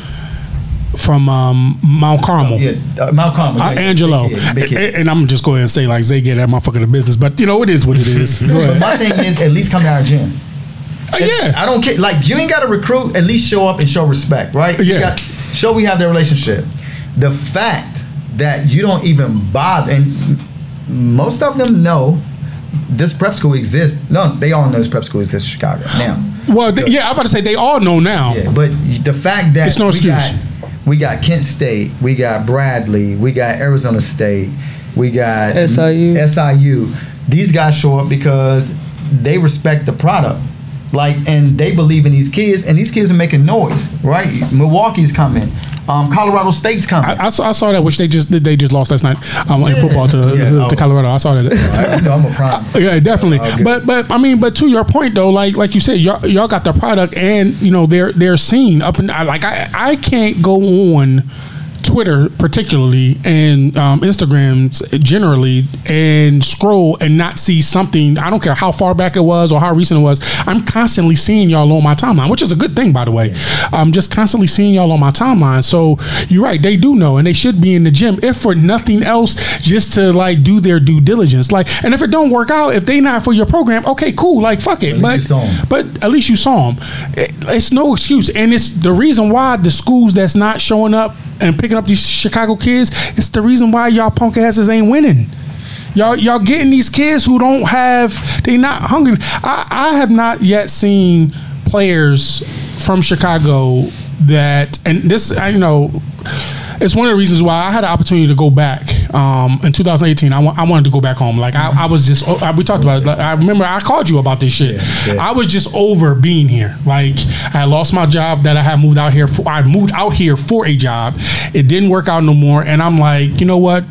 from um, Mount Carmel. yeah, uh, Mount Carmel, Uh, Angelo, big kid, big kid. And, and I'm just going to say like Zay get that motherfucker the business, but you know it is what it is. Go But ahead. my thing is, at least come to our gym. Uh, yeah, I don't care. Like you ain't got to recruit. At least show up and show respect, right? You Yeah. got- show we have that relationship. The fact that you don't even bother, and most of them know this prep school exists. No, they all know this prep school exists in Chicago now. well, th- yeah, I'm about to say they all know now. Yeah, but the fact that It's no we excuse. Got, we got Kent State, we got Bradley, we got Arizona State, we got SIU. SIU. These guys show up because they respect the product. Like and they believe in these kids, and these kids are making noise, right? Milwaukee's coming, um, Colorado State's coming. I, I saw, I saw that, which they just they just lost last night um, in football to, Yeah, to oh. Colorado. I saw that. I, I'm a prime. Yeah, definitely. Good. but but I mean, but to your point though, like like you said, y'all, y'all got the product, and you know they're they're seen up and like I I can't go on Twitter particularly and um, Instagrams generally and scroll and not see something. I don't care how far back it was or how recent it was. I'm constantly seeing y'all on my timeline, which is a good thing, by the way. I'm just constantly seeing y'all on my timeline. So you're right, they do know, and they should be in the gym if for nothing else, just to like do their due diligence. Like, and if it don't work out, if they not for your program, okay, cool. Like, fuck it. But you saw 'em. but at least you saw them. it's no excuse, and it's the reason why the schools that's not showing up and picking up these Chicago kids. It's the reason why y'all punk asses ain't winning. Y'all y'all getting these kids who don't have they not hungry. I, I have not yet seen players from Chicago that and this I you know it's one of the reasons why I had an opportunity to go back um, in 2018. I wa- I wanted to go back home. Like I, I was just I, we talked about it. Like, I remember I called you about this shit. Yeah, yeah. I was just over being here. Like I lost my job that I had moved out here for. I moved out here for a job. It didn't work out no more, and I'm like, you know what?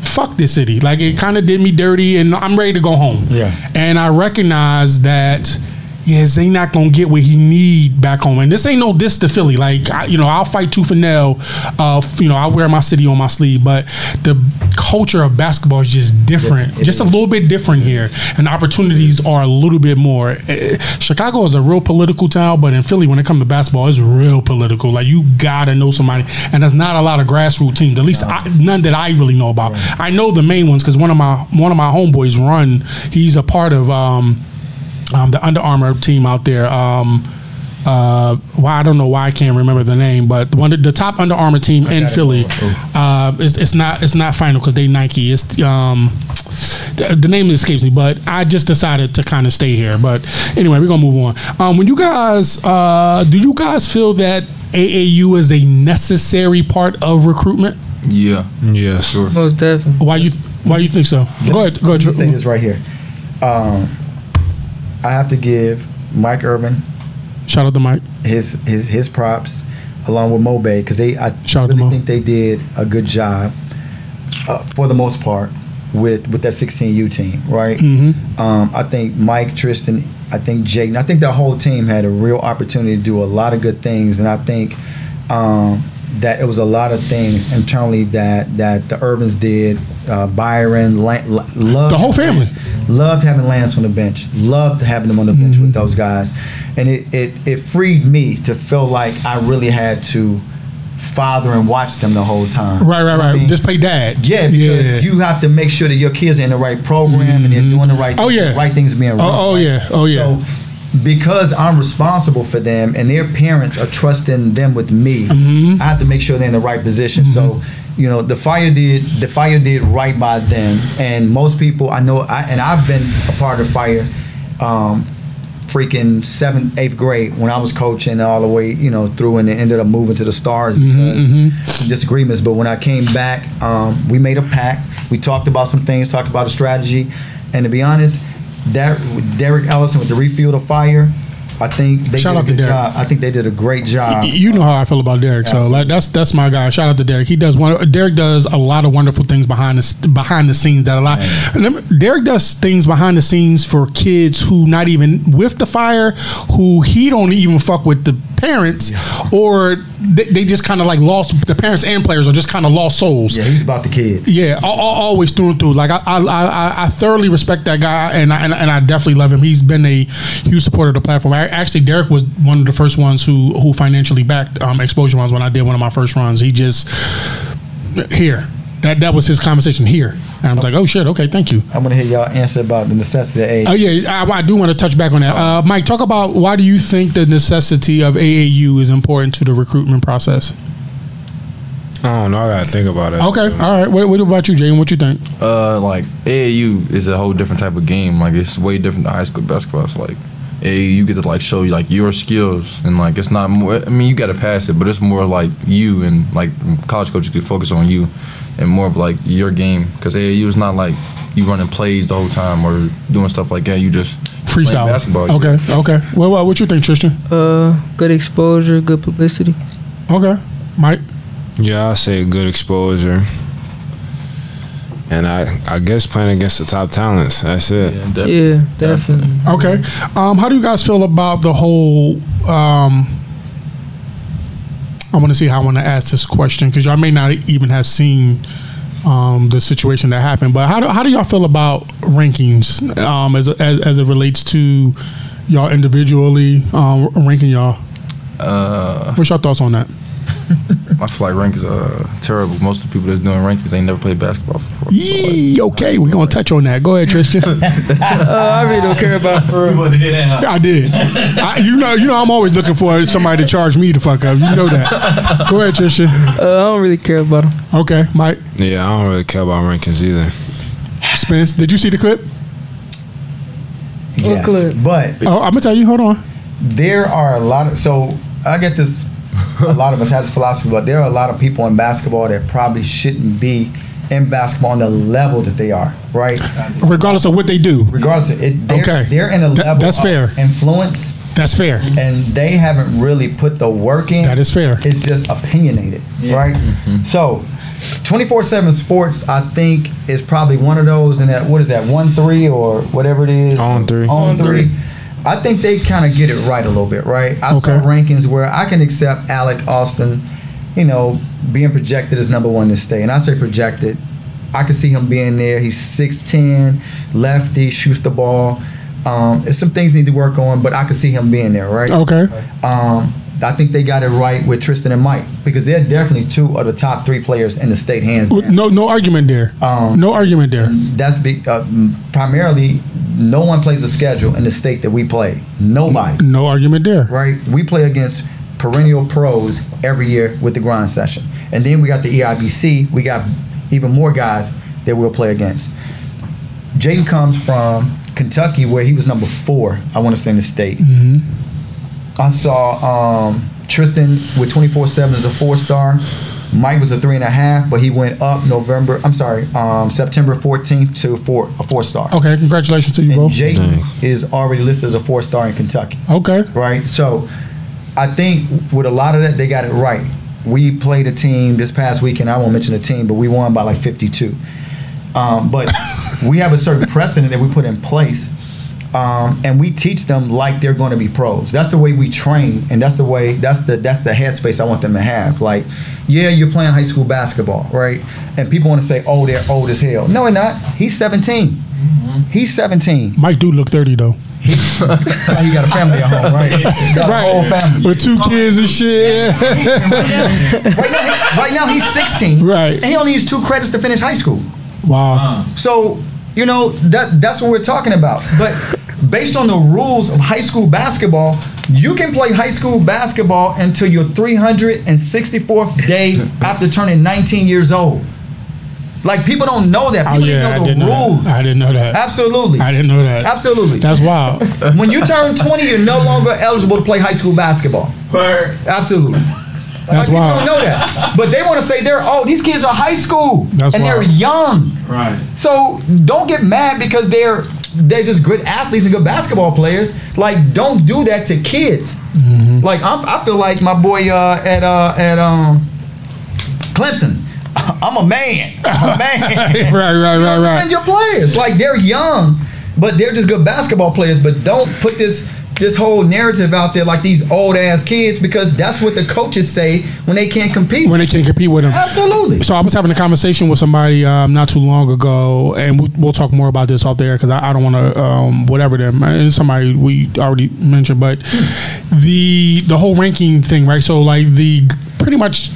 Fuck this city. Like it kind of did me dirty, and I'm ready to go home. Yeah. And I recognize that. Yes, they not gonna get what he need back home, and this ain't no diss to Philly. Like I, you know, I'll fight tooth and nail. Uh, you know, I wear my city on my sleeve, but the culture of basketball is just different, Yeah, just a little bit different here, and opportunities are a little bit more. Eh, Chicago is a real political town, but in Philly, when it comes to basketball, it's real political. Like you gotta know somebody, and there's not a lot of grassroots teams. At least I, none that I really know about. I know the main ones because one of my one of my homeboys run. He's a part of. Um, um, the Under Armour team out there. Um, uh, why I don't know why I can't remember the name, but the one the top Under Armour team in Philly. Uh, it's, it's not it's not final because they Nike. It's um, the, the name escapes me, but I just decided to kind of stay here. But anyway, we're gonna move on. Um, when you guys uh, do you guys feel that AAU is a necessary part of recruitment? Yeah, Yes. sure. Most definitely. Why you why you think so? Go ahead, go Let me say ahead. this right here. Um, I have to give Mike Urban Shout out to Mike. his his his props along with Mobay because they I Shout really think they did a good job uh, for the most part with with that 16U team, right? Mm-hmm. Um, I think Mike, Tristian, I think Jake, I think that whole team had a real opportunity to do a lot of good things, and I think um, that it was a lot of things internally that that the Urbans did uh, Byron, La- La- loved The whole family. Loved having Lance on the bench. Loved having them on the bench Mm-hmm. with those guys, and it, it it freed me to feel like I really had to father and watch them the whole time. Right, right, I right. mean, Just play dad. yeah, because you have to make sure that your kids are in the right program and they're doing the right, Oh, yeah. the right things being run. Oh, oh, right? yeah. Oh, yeah. So because I'm responsible for them and their parents are trusting them with me, Mm-hmm. I have to make sure they're in the right position. So, you know, the fire did the fire did right by them, and most people I know, I, and I've been a part of fire. Um, freaking seventh, eighth grade when I was coaching all the way, you know, through and ended up moving to the stars because of disagreements. But when I came back, um, we made a pact. We talked about some things, talked about a strategy, and to be honest, that Derek Ellison with the refuel of fire, I think they Shout did out a to Derek. job. I think they did a great job. You know how I feel about Derek, so like that's that's my guy. Shout out to Derek. He does one. Derek does a lot of wonderful things behind the behind the scenes. That a lot. Derek does things behind the scenes for kids who not even with the fire, who he don't even fuck with the parents, or they, they just kind of like lost the parents and players are just kind of lost souls. Yeah, he's about the kids. Yeah, al- al- always through and through. Like I, I, I, I thoroughly respect that guy, and I, and, and I definitely love him. He's been a huge supporter of the platform. I, actually, Derek was one of the first ones who who financially backed um, Xposure Runs when I did one of my first runs. He just here. That that was his conversation here, and I was like, oh shit, okay, thank you. I want to hear y'all answer about the necessity of age. Oh yeah, I, I do want to touch back on that. Uh, Mike, talk about why do you think the necessity of AAU is important to the recruitment process? I don't know. I gotta think about it. Okay, all right. What, what about you, Jay? What you think? Uh, like AAU is a whole different type of game. Like it's way different than high school basketball. It's like AAU, you get to like show you like your skills and like it's not more. I mean, you got to pass it, but it's more like you and like college coaches can focus on you and more of like your game because AAU is not like you running plays the whole time or doing stuff like that. You just Freestyle. basketball. Okay, okay. Well, well, what you think, Tristian? Uh, good exposure, good publicity. Okay, Mike. Yeah, I say good exposure. And I, I guess playing against the top talents. That's it. Yeah, definitely. Yeah, definitely. Okay. Um, how do you guys feel about the whole? Um, I want to see how I want to ask this question because y'all may not even have seen um, the situation that happened. But how do how do y'all feel about rankings um, as, as as it relates to y'all individually um, ranking y'all? Uh, What's your thoughts on that? I feel like rank is uh, terrible. Most of the people that's doing rankings ain't never played basketball before. Yee, okay, we're gonna touch on that. Go ahead, Tristian. Uh, I really don't care about for real. Want to hear that? I did. I, you know, you know, I'm always looking for somebody to charge me to fuck up. You know that. Go ahead, Tristian. Uh, I don't really care about them. Okay, Mike Yeah, I don't really care about rankings either. Spence. Did you see the clip? Yes. clip? But Oh, I'm gonna tell you. Hold on. there are a lot of so I get this a lot of us has philosophy, but there are a lot of people in basketball that probably shouldn't be in basketball on the level that they are, right? Regardless of what they do, Regardless of it, they're, Okay. they're in a That- level that's of fair. influence that's fair. and they haven't really put the work in. That is fair. It's just opinionated, right? Mm-hmm. So, 24 7 sports, I think, is probably one of those, and that, what is that, 1 3 or whatever it is? On three. On On 3. three. I think they kind of get it right a little bit, right? I Okay. saw rankings where I can accept Alec Austin, you know, being projected as number one to stay. And I say projected. I can see him being there. He's 6'10, lefty, shoots the ball. Um, some things need to work on, but I can see him being there, right? Okay. Um, I think they got it right with Tristian and Mike because they're definitely two of the top three players in the state, hands down. No, no argument there. Um, no argument there. That's be, uh, primarily no one plays a schedule in the state that we play. Nobody, No argument there. right? We play against perennial pros every year with the grind session, and then we got the EIBC. We got even more guys that we'll play against. Jayden comes from Kentucky, where he was number four. I want to say in the state. I saw um, Tristian with 24 7 as a four star. Mike was a three and a half, but he went up November. I'm sorry, um, September 14th to four a four star. Okay. Congratulations to you And both. Jake Dang. is already listed as a four star in Kentucky, Okay. right? So I think with a lot of that, they got it right. We played a team this past weekend. I won't mention the team, but we won by like 52. Um, but we have a certain precedent that we put in place Um, and we teach them like they're going to be pros. That's the way we train, and that's the way that's the that's the headspace I want them to have. Like, yeah, you're playing high school basketball, right? And people want to say, "Oh, they're old as hell." No, they're not. He's 17. He's 17. Mike do look thirty though. Oh, he got a family at home, right? Got a whole family. with two kids and shit. Right now, he- right now he's 16. Right. And he only needs two credits to finish high school. wow. So, you know, that that's what we're talking about. But based on the rules of high school basketball, you can play high school basketball until your 364th day after turning 19 years old. Like people don't know that. Oh People yeah, I didn't know know the rules. that. I didn't know that. Absolutely. I didn't know that. Absolutely. That's wild. when you turn 20, you're no longer eligible to play high school basketball. Word. Absolutely. That's Like, people wild. don't know that. But they want to say they're, oh, these kids are high school. That's and they're young. Right. So don't get mad because they're they're just good athletes and good basketball players. Like don't do that to kids. Mm-hmm. Like I'm, I feel like my boy uh, at uh, at um, Clemson. I'm a man. I'm a man. right, right, right, right. Defend your players. Like they're young, but they're just good basketball players. But don't put this this whole narrative out there like these old ass kids because that's what the coaches say when they can't compete. When they can't compete with them. Absolutely. So I was having a conversation with somebody um, not too long ago, and we, we'll talk more about this off there because I, I don't want to um, whatever them. And somebody we already mentioned, but the the whole ranking thing, right? So like the pretty much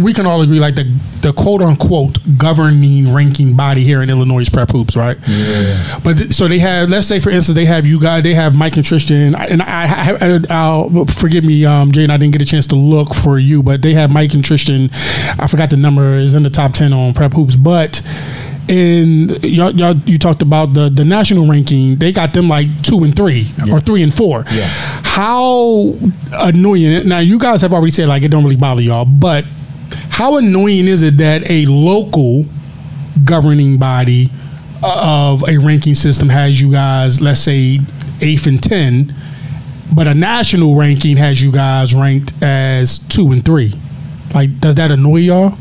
we can all agree like the the quote unquote governing ranking body here in Illinois is prep hoops, right? Yeah. But th- so they have, let's say for instance, they have you guys, they have Mike and Tristian, and I, I, I I'll forgive me, um, Jane, I didn't get a chance to look for you, but they have Mike and Tristian. I forgot the number is in the top ten on prep hoops, but. In y'all, y'all, you talked about the the national ranking. They got them like two and three or three and four. Yeah. How annoying! Now you guys have already said like it don't really bother y'all, but how annoying is it that a local governing body uh, of a ranking system has you guys, let's say, eighth and ten, but a national ranking has you guys ranked as two and three? Like, does that annoy y'all?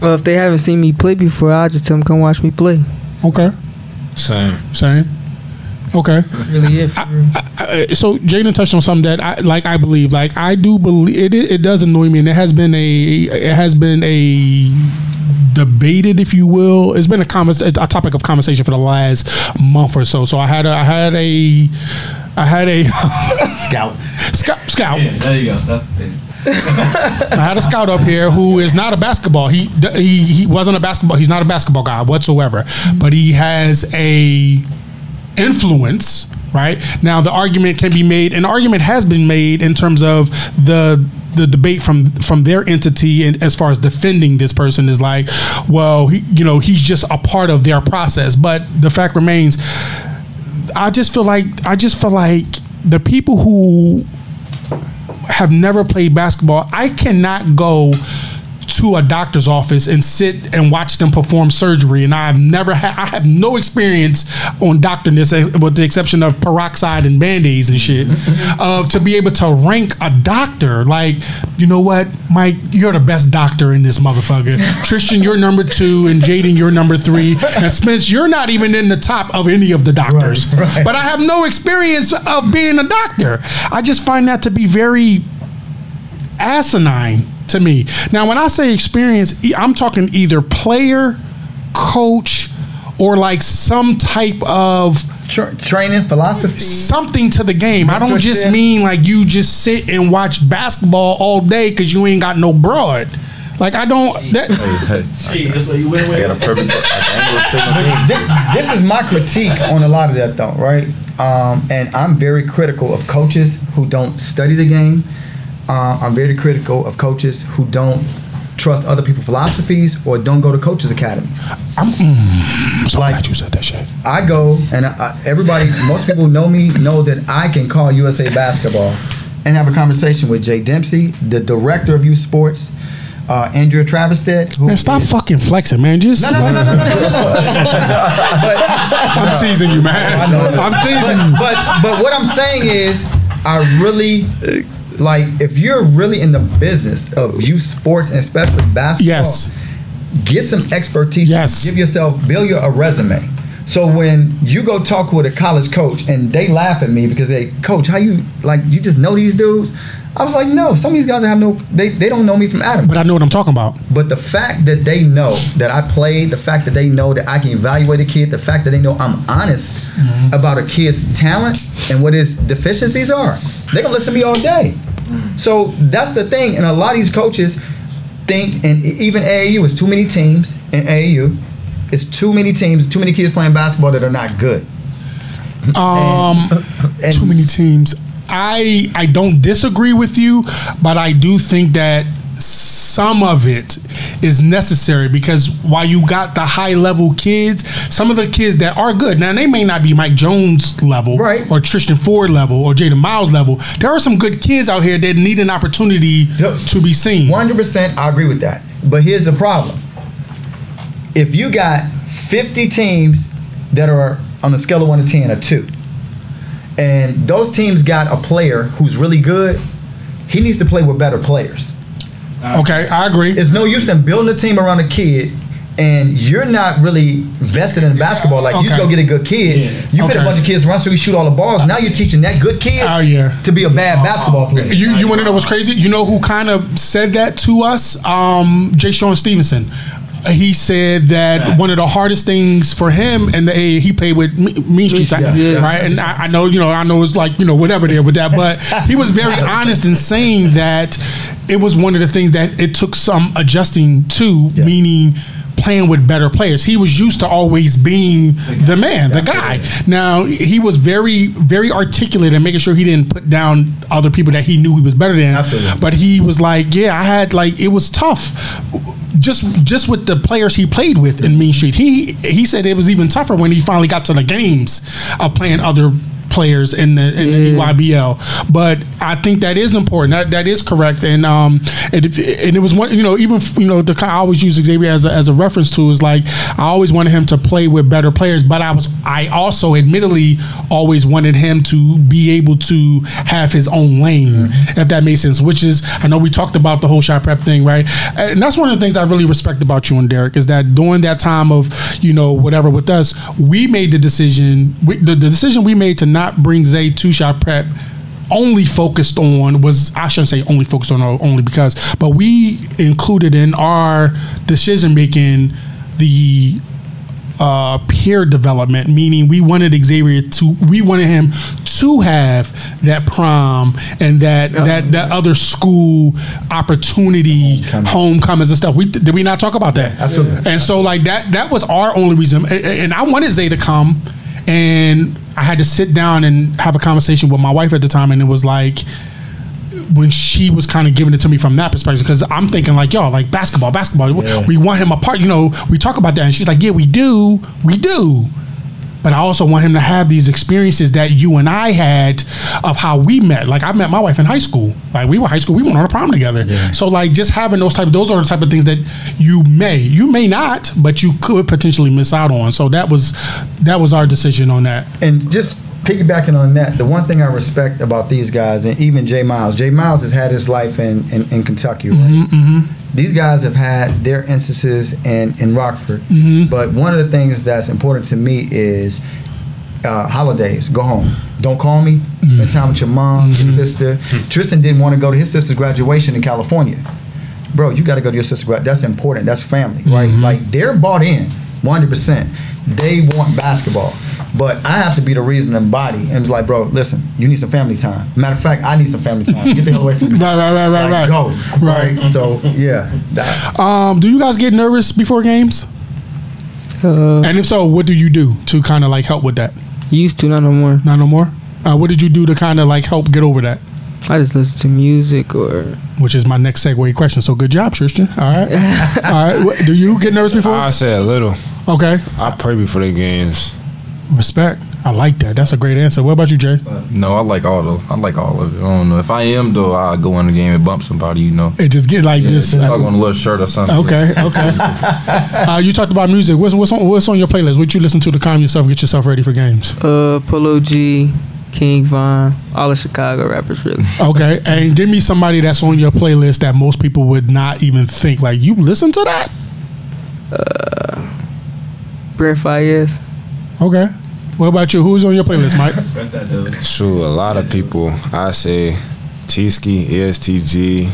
Well, if they haven't seen me play before, I'll just tell them come watch me play. Okay, Same. same. Okay. Really, it. For real. Uh, so Jayden touched on something that I like. I believe, like I do believe it. It does annoy me, and it has been a. It has been a debated, if you will. It's been a convers- a topic of conversation for the last month or so. So I had a. I had a. I had a Scout. scout. Scout. Yeah, there you go. That's it. I had a scout up here who is not a basketball. He he he wasn't a basketball. He's not a basketball guy whatsoever. But he has a influence. Right now, the argument can be made. An argument has been made in terms of the the debate from from their entity and as far as defending this person is like, well, he, you know, he's just a part of their process. But the fact remains, I just feel like I just feel like the people who have never played basketball, I cannot go to a doctor's office and sit and watch them perform surgery. And I've never had, I have no experience on doctorness, eh, with the exception of peroxide and band aids and shit, uh, to be able to rank a doctor. Like, you know what, Mike, you're the best doctor in this motherfucker. Tristian, you're number two, and Jayden, you're number three. And Spence, you're not even in the top of any of the doctors. right. But I have no experience of being a doctor. I just find that to be very asinine to me. Now, when I say experience, I'm talking either player, coach, or like some type of Tra- training philosophy. something to the game. I don't just mean like you just sit and watch basketball all day because you ain't got no broad. Like I don't. That, Hey, Shit, that's what you went I with. got a perfect like, angle signal game. Thi- this is my critique on a lot of that though, right? Um, and I'm very critical of coaches who don't study the game. Uh, I'm very critical of coaches who don't trust other people's philosophies or don't go to coaches academy. I'm, mm, so Like- glad you said that shit. I go and I, I- everybody, most people know me, know that I can call USA Basketball and have a conversation with Jay Demings, the director of youth sports, uh, Andrea Travisted. Who Man, stop is- fucking flexing, man. Just No, no, no, no, no, no, but I'm teasing you, man. I know. I'm teasing you. but but what I'm saying is, I really like if you're really in the business of youth sports and especially basketball. Yes. Get some expertise. Yes. Give yourself build your a resume. So when you go talk with a college coach and they laugh at me because they, coach, how you like you just know these dudes? I was like, no, some of these guys have no, they, they don't know me from Adam. But I know what I'm talking about. But the fact that they know that I played, the fact that they know that I can evaluate a kid, the fact that they know I'm honest about a kid's talent and what his deficiencies are, they're gonna listen to me all day. So that's the thing, and a lot of these coaches think, and even AAU is too many teams in AAU. It's too many teams, too many kids playing basketball that are not good. Um, And too many teams. I I don't disagree with you, but I do think that some of it is necessary because while you got the high level kids, some of the kids that are good now they may not be Mike Jones level, Right. or Tristian Ford level, or Jayden Miles level. There are some good kids out here that need an opportunity to be seen. One hundred percent, I agree with that. But here's the problem: if you got fifty teams that are on a scale of one to ten, a two, and those teams got a player who's really good, he needs to play with better players. Okay, I agree. It's no use in building a team around a kid. And you're not really vested in basketball. Like you just go get a good kid. You get a bunch of kids around so you shoot all the balls. Now you're teaching that good kid Oh, yeah. to be a bad basketball player. You you want to know what's crazy? You know who kind of said that to us? Um, Jay Sean Stevenson. He said that one of the hardest things for him and the A he played with Me- Mean Streets, Yeah, yeah. right? And I, I know you know I know it's like you know whatever there with that, but he was very honest in saying that it was one of the things that it took some adjusting to, Yeah. meaning playing with better players. He was used to always being the man, the guy. Now he was very, very articulate and making sure he didn't put down other people that he knew he was better than. Absolutely. But he was like, yeah, I had like it was tough. Just just with the players he played with in Mean Street. He he said it was even tougher when he finally got to the games of playing other players in the in the Yeah. EYBL. But I think that is important. That that is correct. And um and if, and it was one you know even you know the kind I always use Xavier as a, as a reference to is like I always wanted him to play with better players. But I was I also admittedly always wanted him to be able to have his own lane if that makes sense. Which is I know we talked about the whole Chi Prep thing right, and that's one of the things I really respect about you and Derek is that during that time of you know whatever with us we made the decision we, the, the decision we made to not bring Zay to Chi Prep only focused on was I shouldn't say only focused on only because but we included in our decision making the uh, peer development, meaning we wanted Xavier to, we wanted him to have that prom and that that that other school opportunity, Homecoming. homecomings and stuff. We did we not talk about that? absolutely. And so like that that was our only reason. And, and I wanted Zay to come, and I had to sit down and have a conversation with my wife at the time, and it was like when she was kind of giving it to me from that perspective because I'm thinking like yo like basketball basketball Yeah. we want him apart you know we talk about that and she's like yeah we do we do but I also want him to have these experiences that you and I had of how we met. Like I met my wife in high school. Like we were high school, we went on a prom together. So like just having those type, those are the type of things that you may, you may not, but you could potentially miss out on. So that was that was our decision on that. And just piggybacking on that, the one thing I respect about these guys, and even Jay Miles, Jay Miles has had his life in, in, in Kentucky, right? Mm-hmm, mm-hmm. These guys have had their instances in, in Rockford. Mm-hmm. But one of the things that's important to me is uh, holidays. Go home. Don't call me. Spend time with your mom, your sister. Tristian didn't want to go to his sister's graduation in California. Bro, you got to go to your sister's grad. That's important. That's family, right? Like they're bought in, 100%. They want basketball. But I have to be the reason and body. And it's like, bro, listen, you need some family time. Matter of fact, I need some family time. Get the hell away from me. Right, right, right, right, Like, right. Go. Right. Right. So, yeah. That, Um, do you guys get nervous before games? Uh, And if so, what do you do to kind of like help with that? used to, not no more. Not no more. Uh, what did you do to kind of like help get over that? I just listen to music or Which is my next segue question. So good job, Tristian. All right, all right. Do you get nervous before? I say a little. Okay, I pray before the games. Respect. I like that. That's a great answer. What about you, Jay? No, I like all of I like all of it. I don't know. If I am though, I'll go in the game and bump somebody, you know. It just get like Yeah, just. just talk on a little shirt or something. Okay, okay. uh, you talked about music. What's what's on, what's on your playlist? What you listen to to calm yourself, get yourself ready for games? uh, Polo G, King Von, all the Chicago rappers really. Okay, and give me somebody that's on your playlist that most people would not even think like you listen to that. Uh, Brent Faiyaz. Okay. What about you? Who's on your playlist, Mike? Rent that dude. Shoot, a lot of people. I say T-Ski, ESTG,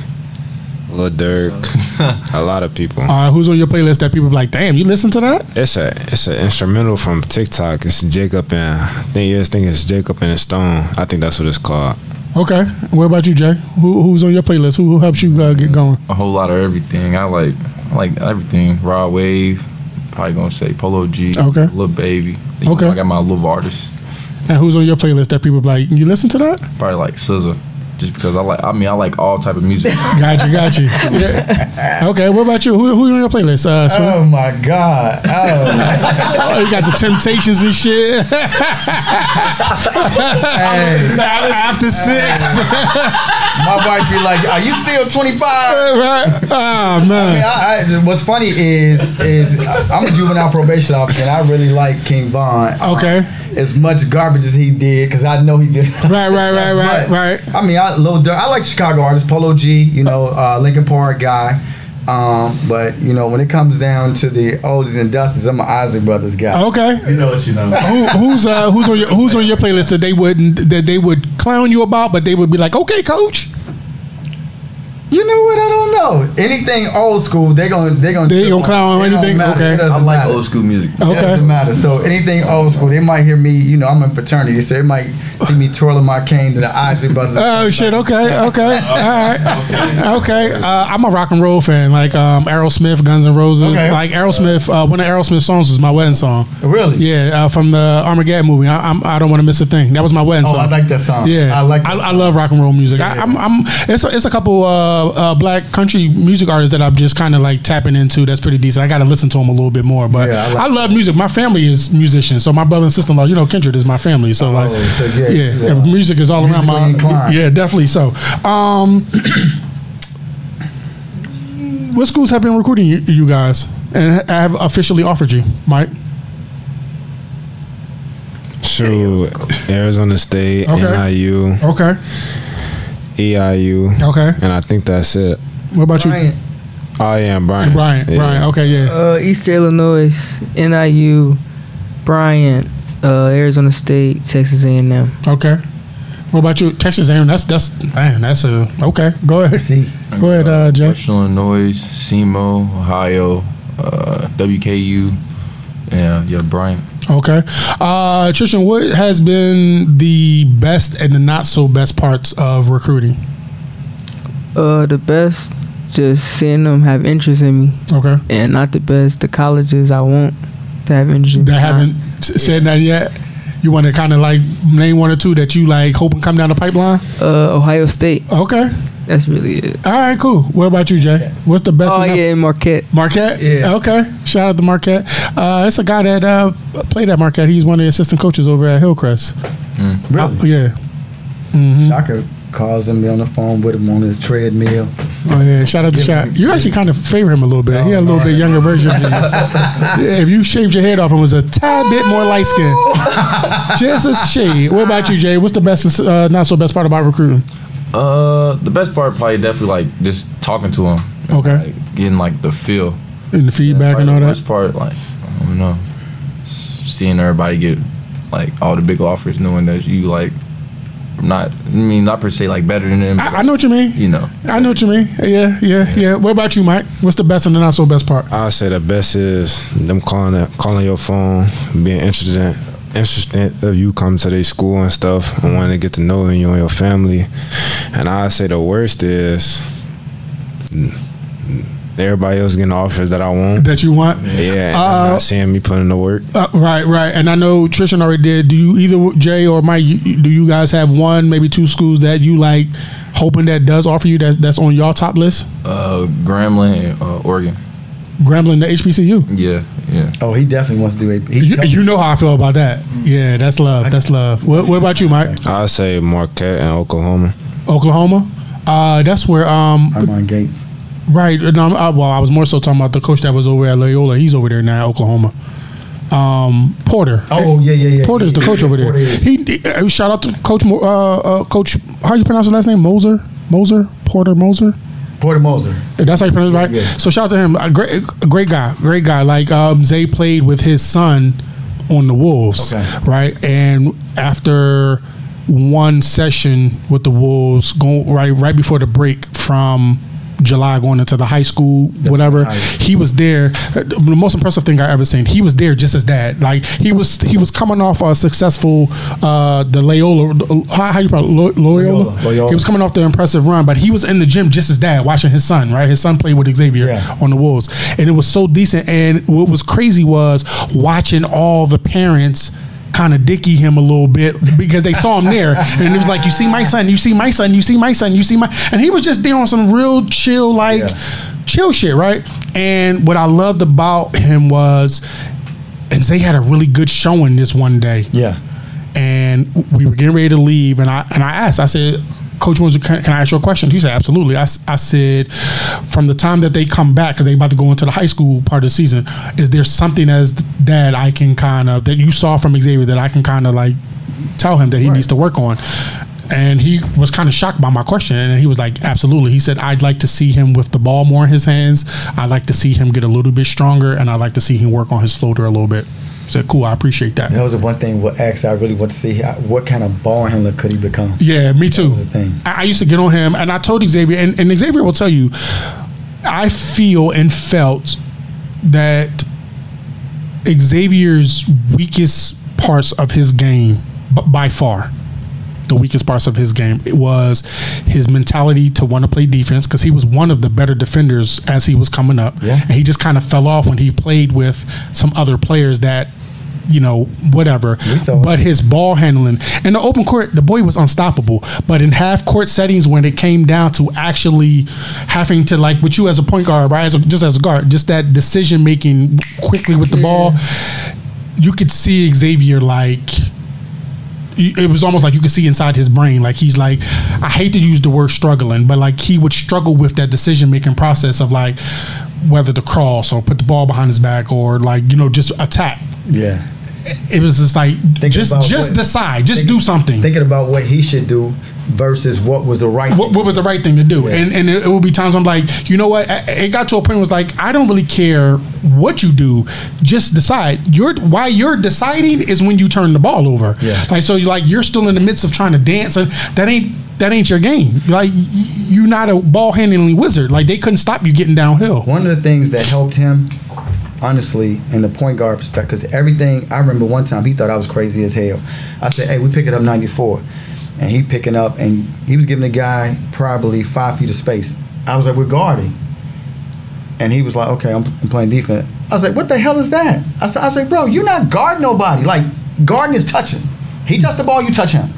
Lil Durk, a lot of people. Uh, who's on your playlist that people be like, damn, you listen to that? It's a it's an instrumental from TikTok. It's Jacob and I think yes, think it's Jacob and the Stone. I think that's what it's called. Okay. What about you, Jay? Who, who's on your playlist? Who, who helps you uh, get going? A whole lot of everything. I like I like everything. Rod Wave. Probably gonna say Polo G. Okay. Lil Baby. You know, Okay. I got my little artists. And who's on your playlist that people be like, you listen to that? Probably like SZA. Just because I like. I mean, I like all type of music. Got you, got you. Yeah. Okay. What about you? Who, who's on your playlist? Uh, Oh my God! Oh, Oh, you got the Temptations and shit. hey, After six. my wife be like, "Are you still 25?" right? Oh I mean, man. I, I, what's funny is is I'm a juvenile probation officer and I really like King Von. Okay. As much garbage as he did, because I know he did. Right, right, right, right, right. I mean, I Lil Durk, I like Chicago artists, Polo G, you know, uh, Lincoln Park guy. Um, but you know, when it comes down to the oldies and dusties, I'm an Isley Brothers guy. Okay. You know what you know. Who, who's uh who's on your who's on your playlist that they wouldn't that they would clown you about, but they would be like, okay, coach. You know what? I don't know. Anything old school, they gonna they gonna They trip gonna clown on It don't anything? Okay. It I like matter. old school music. It Okay. doesn't matter. So anything old school, they might hear me. You know, I'm in fraternity, so they might see me twirling my cane to the Isley Brothers. Oh shit! Okay, okay, all right, okay. Uh, I'm a rock and roll fan, like um, Aerosmith, Guns N' Roses. Okay. Like Aerosmith, uh, one of Aerosmith songs was my wedding song. Really? Yeah, uh, from the Armageddon movie. I, I'm, I don't want to miss a thing. That was my wedding Oh, song. I like that song. Yeah, I like. I, That I song. love rock and roll music. I, Yeah. I'm, I'm. It's a, it's a couple uh, uh, black country music artists that I'm just kind of like tapping into. That's pretty decent. I got to listen to them a little bit more. But Yeah, I I, like- love music. My family is musicians, so my brother and sister in law. You know, Kindred is my family. So like, Oh, so yeah, yeah, you are music is all around my. inclined. Yeah, definitely. So, um, what schools have been recruiting you, you guys and have officially offered you, Mike? Shoot, Arizona State, Okay. NIU, Okay, EIU, okay. and I think that's it. What about you, Bryant, Oh yeah, Brian. Brian? Yeah. Brian. Okay, yeah. uh, East Illinois, NIU, Bryant, uh, Arizona State, Texas A&M. Okay. What about you, Texas A&M? That's that's man. That's a okay. Go ahead. See, Go ahead, uh, Jay. Western Illinois, SEMO, Ohio, uh, WKU, yeah, yeah, Bryant. Okay. Uh, Tristian, what has been the best and the not so best parts of recruiting? Uh, the best, just seeing them have interest in me, Okay. and not the best, the colleges I want to have interest in. That haven't said that yet. You want to kind of like name one or two that you like hoping come down the pipeline? Uh, Ohio State. Okay. That's really it. All right. Cool. What about you, Jay? What's the best? Oh and not- yeah, Marquette. Marquette? Yeah. Okay. Shout out to Marquette. Uh, it's a guy that uh, played at Marquette. He's one of the assistant coaches over at Hillcrest. really, Uh, yeah. hmm Shocker calls him, be on the phone with him on his treadmill. Oh yeah, shout out to Shaq. You actually kind of favor him a little bit. he had a little bit younger version of you. Yeah, if you shaved your head off and was a tad bit more light skinned, just a shade. What about you, Jay? What's the best, uh, not so best part about recruiting? Uh, the best part probably definitely like just talking to him. and, Okay. Like, getting like the feel. And the feedback and all the that. worst part, like I don't know, seeing everybody get like all the big offers, knowing that you like not. I mean, not per se like better than them. I, but, I know what you mean. You know. I know what you mean. Yeah, yeah, yeah. What about you, Mike? What's the best and the not so best part? I'll say the best is them calling calling your phone, being interested in, interested of you coming to their school and stuff, and wanting to get to know you and your family. And I say the worst is everybody else getting offers that I want. That you want? Yeah, Uh, I'm not seeing me putting in the work. Uh, right, right. And I know Tristian already did. Do you either Jay or Mike? Do you guys have one, maybe two schools that you like, hoping that does offer you that that's on your top list? Uh, Grambling, uh, Oregon. Grambling the HBCU. Yeah, yeah. Oh, he definitely wants to do it. He You, you know how I feel about that. Yeah, that's love. That's love. What, what about you, Mike? I'll say Marquette and Oklahoma. Oklahoma. Uh, that's where um Armand Gates. right. No, I'm- well, I was more so talking about the coach that was over at Loyola. He's over there now, Oklahoma. Um, Porter. Oh yeah, yeah, yeah. Porter's the coach yeah, over there. He, he- uh, shout out to Coach Mo- uh, uh, Coach. How do you pronounce his last name? Moser. Moser. Porter Moser. Porter Moser. That's how you pronounce it, right? Yeah. So shout out to him. A great, a great guy. Great guy. Like um, Zay played with his son on the Wolves, Okay. right? And after one session with the Wolves, going right right before the break from July going into the high school, whatever, he was there. The most impressive thing I ever seen. He was there just as dad. Like he was he was coming off a successful uh the Loyola. How, how you pronounce Loyola? Loyola, Loyola. He was coming off the impressive run, but he was in the gym just as dad, watching his son. Right, his son played with Xavier Yeah. on the Wolves, and it was so decent. And what was crazy was watching all the parents kind of dicky him a little bit because they saw him there, and it was like, "You see my son, you see my son, you see my son, you see my," and he was just there on some real chill, like Yeah. chill shit, right? And what I loved about him was, and they had a really good showing this one day Yeah. and we were getting ready to leave and I and I asked I said coach was can, can I ask you a question? He said absolutely. I, I said from the time that they come back because they about to go into the high school part of the season is there something as that I can kind of that you saw from Xavier that I can kind of like tell him that he Right. needs to work on? And he was kind of shocked by my question and he was like absolutely. He said I'd like to see him with the ball more in his hands. I'd like to see him get a little bit stronger and I'd like to see him work on his floater a little bit said cool I appreciate that That was the one thing. What actually I really want to see what kind of ball handler could he become. Yeah, me too. was the thing. I, I used to get on him, and I told Xavier, and, and Xavier will tell you, I feel and felt that Xavier's weakest parts of his game, b- by far, the weakest parts of his game, it was his mentality to want to play defense because he was one of the better defenders as he was coming up, Yeah. and he just kind of fell off when he played with some other players that. You know, whatever. But his ball handling in the open court, the boy was unstoppable. But in half court settings, when it came down to actually having to like with you as a point guard, right, as a, just as a guard, just that decision making quickly with the ball, you could see Xavier like. It was almost like you could see inside his brain. Like he's like, I hate to use the word struggling, but like he would struggle with that decision making process of like whether to cross or put the ball behind his back or like you know just attack Yeah. it was just like Thinking just just what- decide, just thinking- do something. Thinking about what he should do versus what was the right. what, what was the right thing to do? Yeah. And and it, it would be times I'm like, you know what? It got to a point where it was like, I don't really care what you do, just decide. You're why you're deciding is when you turn the ball over. Yeah. Like so, you're like you're still in the midst of trying to dance, and that ain't that ain't your game. Like you're not a ball handling wizard. Like they couldn't stop you getting downhill. One of the things that helped him, honestly, in the point guard perspective, because everything I remember one time he thought I was crazy as hell. I said, "Hey, we pick it up 94," and he picking up, and he was giving the guy probably five feet of space. I was like, "We're guarding," and he was like, "Okay, I'm, I'm playing defense." I was like, "What the hell is that?" I said, "I said, bro, you're not guarding nobody. Like guarding is touching. He touched the ball, you touch him,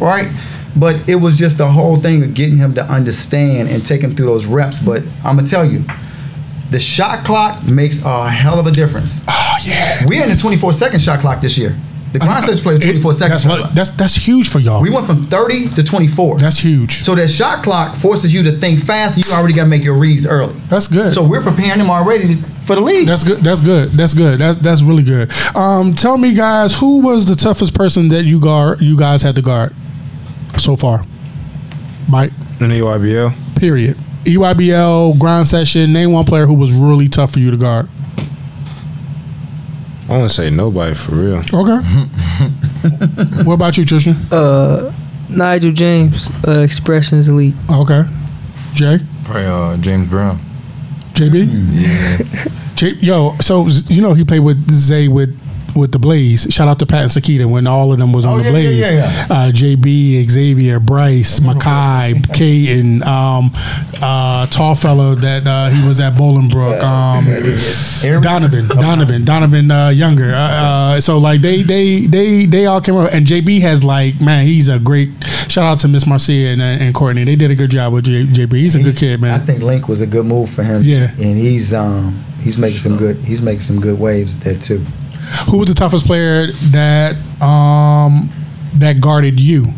right?" But it was just the whole thing of getting him to understand and take him through those reps. But I'm gonna tell you, the shot clock makes a hell of a difference. Oh yeah. We're in the 24 second shot clock this year. The grind sets play with 24 second That's shot what, clock. that's that's huge for y'all. We went from 30 to 24. that's huge. so that shot clock forces you to think fast. And you already got to make your reads early. That's good. So we're preparing them already for the league. That's good. That's good. That's good. That, that's really good. Um, tell me, guys, who was the toughest person that you guard? You guys had to guard so far, Mike. In the EYBL, Period. EYBL grind session. Name one player who was really tough for you to guard. I want to say nobody for real. Okay. what about you, Tristian? Uh, Nigel James, uh, Expressions Elite. Okay. Jay, Probably uh, James Brown. JB, Yeah. J- yo. So you know he played with Zay with with the Blaze. Shout out to Pat and Sakita when all of them was on Oh, the yeah, yeah, Blaze. yeah, Uh, JB, Xavier, Bryce, Makai, Caden, um, uh, tall fellow that uh, he was at Bolingbrook. Um, Donovan, Donovan, Donovan uh, Younger. Uh, uh, so like they they they they all came up, and JB has like man, he's a great. Shout out to Miss Marcia and, and Courtney. They did a good job with J, JB. He's a good kid, man. I think Link was a good move for him. Yeah. and he's um he's making some good he's making some good waves there too. Who was the toughest player that um that guarded you,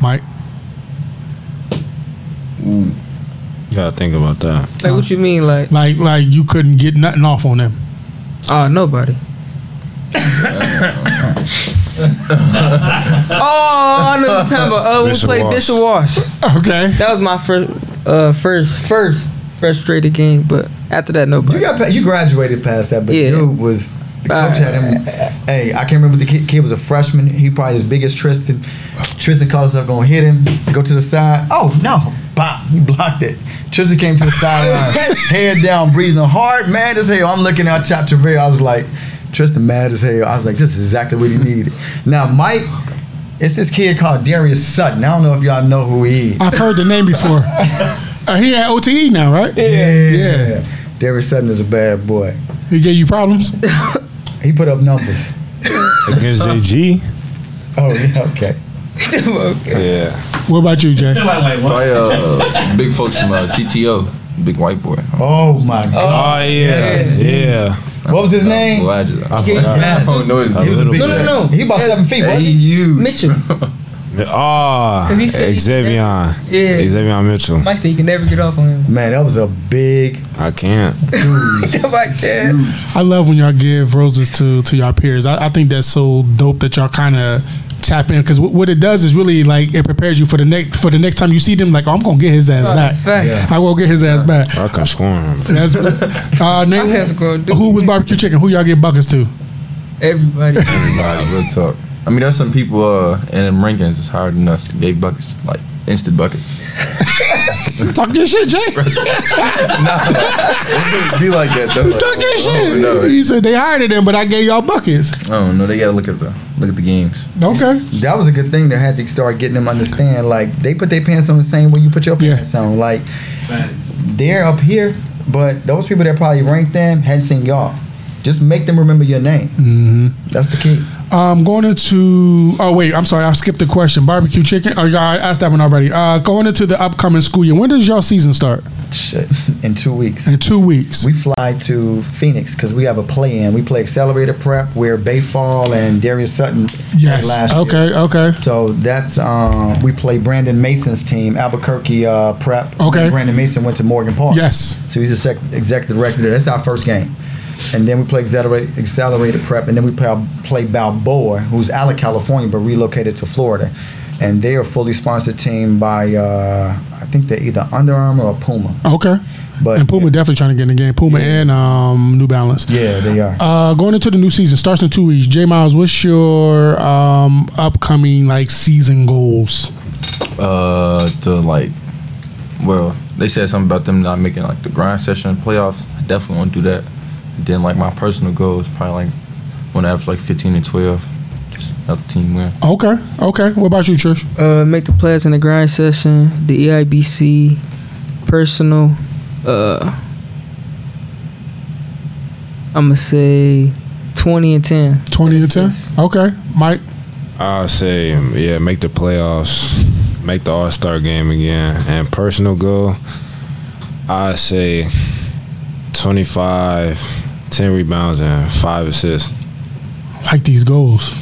Mike? Ooh. Gotta think about that. Like, what you mean? Like, Like like you couldn't get nothing off on them. oh, nobody. oh, I know what you're talking about. Uh, we Bishop played Wash. Bishop Wash. Okay. That was my first, uh, first, first frustrated game. But after that, You nobody. got pa- you graduated past that, but Yeah. dude was Coach had him. Hey, I can't remember the kid, kid was a freshman. He probably as big as Tristian. Tristian called himself gonna hit him. Go to the side. Oh no! Bop! He blocked it. Tristian came to the sideline, head down, breathing hard, mad as hell. I'm looking at Chap Travell. I was like, Tristian mad as hell. I was like, this is exactly what he needed. Now Mike, it's this kid called Darius Sutton. I don't know if y'all know who he is. I've heard the name before. Uh, he at OTE now, right? Yeah. Yeah. yeah. Darius Sutton is a bad boy. He gave you problems. He put up numbers. Against JG. Oh yeah, okay. okay. Yeah. What about you, Jay? Like, like, what? Probably uh, big folks from uh, TTO, big white boy. Oh my god. Oh yeah. Yeah. What was his name? Well, I, just, I, Yeah. I don't know his He was a big No, no, no. He about Yeah. seven feet, Hey, wasn't you. Mitchell. Oh, 'Cause he said Xavier. Yeah. Xavier Mitchell. Mike said you can never get off on him. Man, that was a big I can't. like that. I love when y'all give roses to to y'all peers. I, I think that's so dope that y'all kind of tap in because what it does is really like it prepares you for the next for the next time you see them. Like, oh, I'm gonna get his ass back. Yeah. I will get his ass back. I can score him. That's uh, name, Podcast gonna who was barbecue chicken? Who y'all get buckets to? Everybody. Nah, real talk. I mean, there's some people uh, in them rankings is higher than us. Gave buckets, like instant buckets. Talk your shit, Jay. Be like that though. Like, Talk your oh, shit. no, He said they hired them, but I gave y'all buckets. Oh don't. They gotta look at the look at the games. Okay. that was a good thing. They had to start getting them understand. Like they put their pants on the same way you put your Yeah. pants on. Like Facts. they're up here, but those people that probably ranked them hadn't seen y'all. Just make them remember your name. Mm-hmm. That's the key. Um, going into oh wait, I'm sorry, I skipped the question. Barbecue chicken. Oh, yeah, I asked that one already. Uh, going into the upcoming school year. When does y'all season start? Shit. In two weeks. In two weeks. We fly to Phoenix because we have a play-in. We play accelerator prep where Bayfall and Darius Sutton yes. last year. Okay. Okay. So that's um, we play Brandon Mason's team, Albuquerque uh, Prep. Okay. Brandon Mason went to Morgan Park. Yes. So he's the sec- executive director. That's our first game. And then we play accelerated, accelerated prep, and then we play, play Balboa, who's out of California but relocated to Florida. And they are a fully sponsored team by, uh, I think they're either Under Armour or Puma. Okay. But And Puma definitely trying to get in the game. Puma and um, New Balance. yeah, they are. Uh, going into the new season starts in two weeks. J Miles, what's your um, upcoming like season goals? Uh, to like, well, they said something about them not making like the grind session playoffs. I definitely want to do that. And then like my personal goal is probably like when I have like 15 and 12. Just help the team win. Okay. Okay. What about you, Trish? Uh, make the players in the grind session, the EIBC, personal. Uh, I'm gonna say 20 and 10. Twenty and ten. Okay. Mike. I'll say, yeah, make the playoffs, make the All Star game again, and personal goal. I say 25, 10 rebounds, and five assists. Like these goals.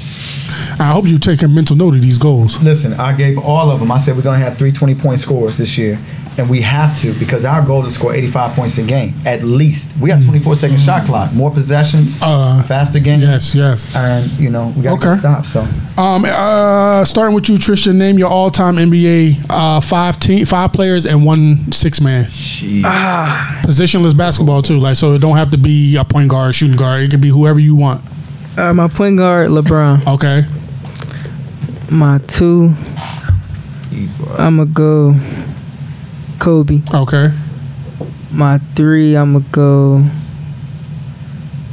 I hope you take a mental note of these goals. Listen, I gave all of them. I said we're gonna have three 20 point scores this year, and we have to because our goal is to score 85 points a game at least. We got 24 second shot clock, more possessions, Uh, faster game, Yes. Yes. and you know we got to Okay. get stops. So Um, uh, starting with you, Tristian. Name your all-time NBA uh, five team, five players, and one six-man She, positionless basketball too. Like so, it don't have to be a point guard, shooting guard. It can be whoever you want. Uh, my point guard, LeBron. Okay. My two, I'm gonna go Kobe. Okay. My three, I'm gonna go